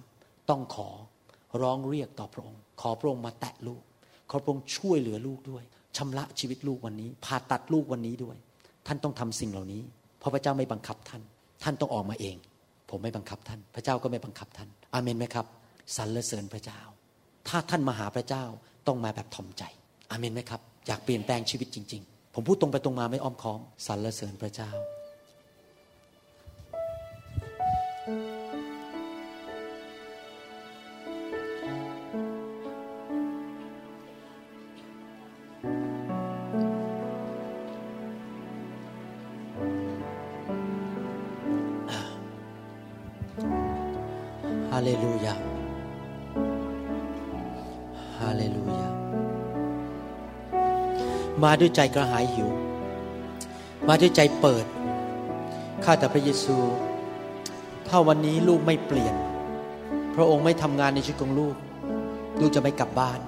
ต้องขอร้องเรียกต่อพระองค์ ขอพระองค์มาแตะลูก ขอพระองค์ช่วยเหลือลูกด้วยชำระชีวิตลูกวันนี้ผ่าตัดลูกวันนี้ด้วย ท่านต้องทำสิ่งเหล่านี้เพราะพระเจ้าไม่บังคับท่าน ท่านต้องออกมาเอง ผมไม่บังคับท่าน พระเจ้าก็ไม่บังคับท่าน อาเมนไหมครับสรรเสริญพระเจ้า ถ้าท่านมาหาพระเจ้าต้องมาแบบทอมใจ อาเมนไหมครับ อยากเปลี่ยนแปลงชีวิตจริง ๆ ผมพูดตรงไปตรงมาไม่อ้อมค้อมสรรเสริญพระเจ้า มาด้วยใจกระหายหิว มาด้วยใจเปิด ข้าแต่พระเยซู ถ้าวันนี้ลูกไม่เปลี่ยน พระองค์ไม่ทำงานในชีวิตของลูก ลูกจะไม่กลับบ้าน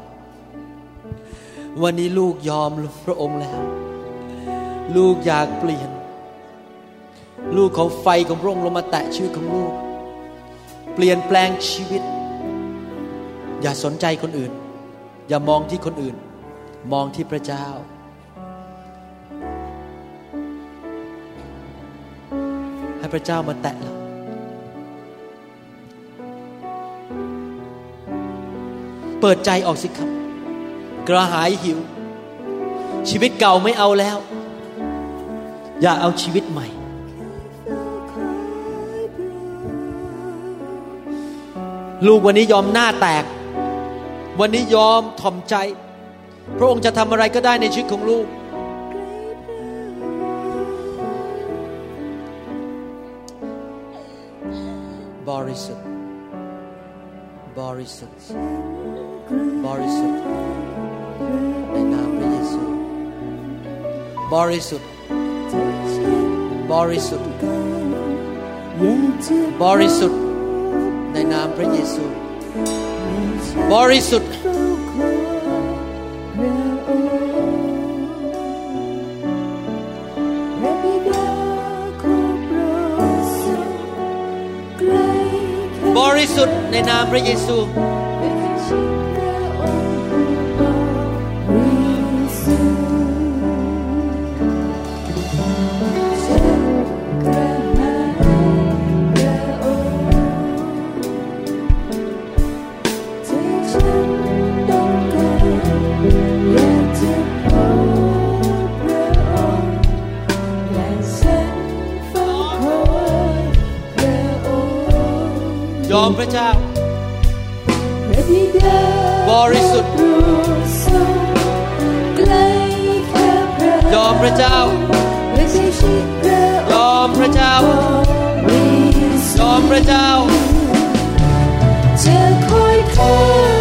วันนี้ลูกยอมพระองค์แล้ว ลูกอยากเปลี่ยน ลูกขอไฟของพระองค์ลงมาแตะชีวิตของลูก เปลี่ยนแปลงชีวิต อย่าสนใจคนอื่น อย่ามองที่คนอื่นมองที่พระเจ้า พระเจ้ามาแตะเราเปิดใจออกสิครับ กระหายหิว ชีวิตเก่าไม่เอาแล้ว อยากเอาชีวิตใหม่ ลูกวันนี้ยอมหน้าแตก วันนี้ยอมถ่อมใจ พระองค์จะทำอะไรก็ได้ในชีวิตของลูก บริสุทธิ์บริสุทธิ์บริสุทธิ์ในนามพระเยซูบริสุทธิ์บริสุทธิ์บริสุทธิ์ในนามพระเยซูบริสุทธิ์ ริสุทธิ์ในนามพระเยซู พระเจ้า บริสุทธิ์ยอมพระเจ้ายอมพระเจ้ายอมพระเจ้าจะคอยเธอ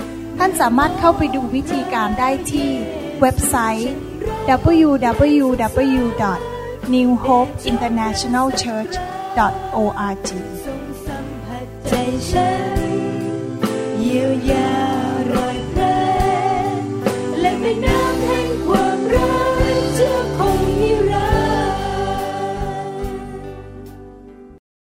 ท่านสามารถเข้าไปดูวิธีการได้ที่เว็บไซต์ www.newhopeinternationalchurch.org ใจฉันเยียวยารอยแผลและแม่น้ำแห่งความ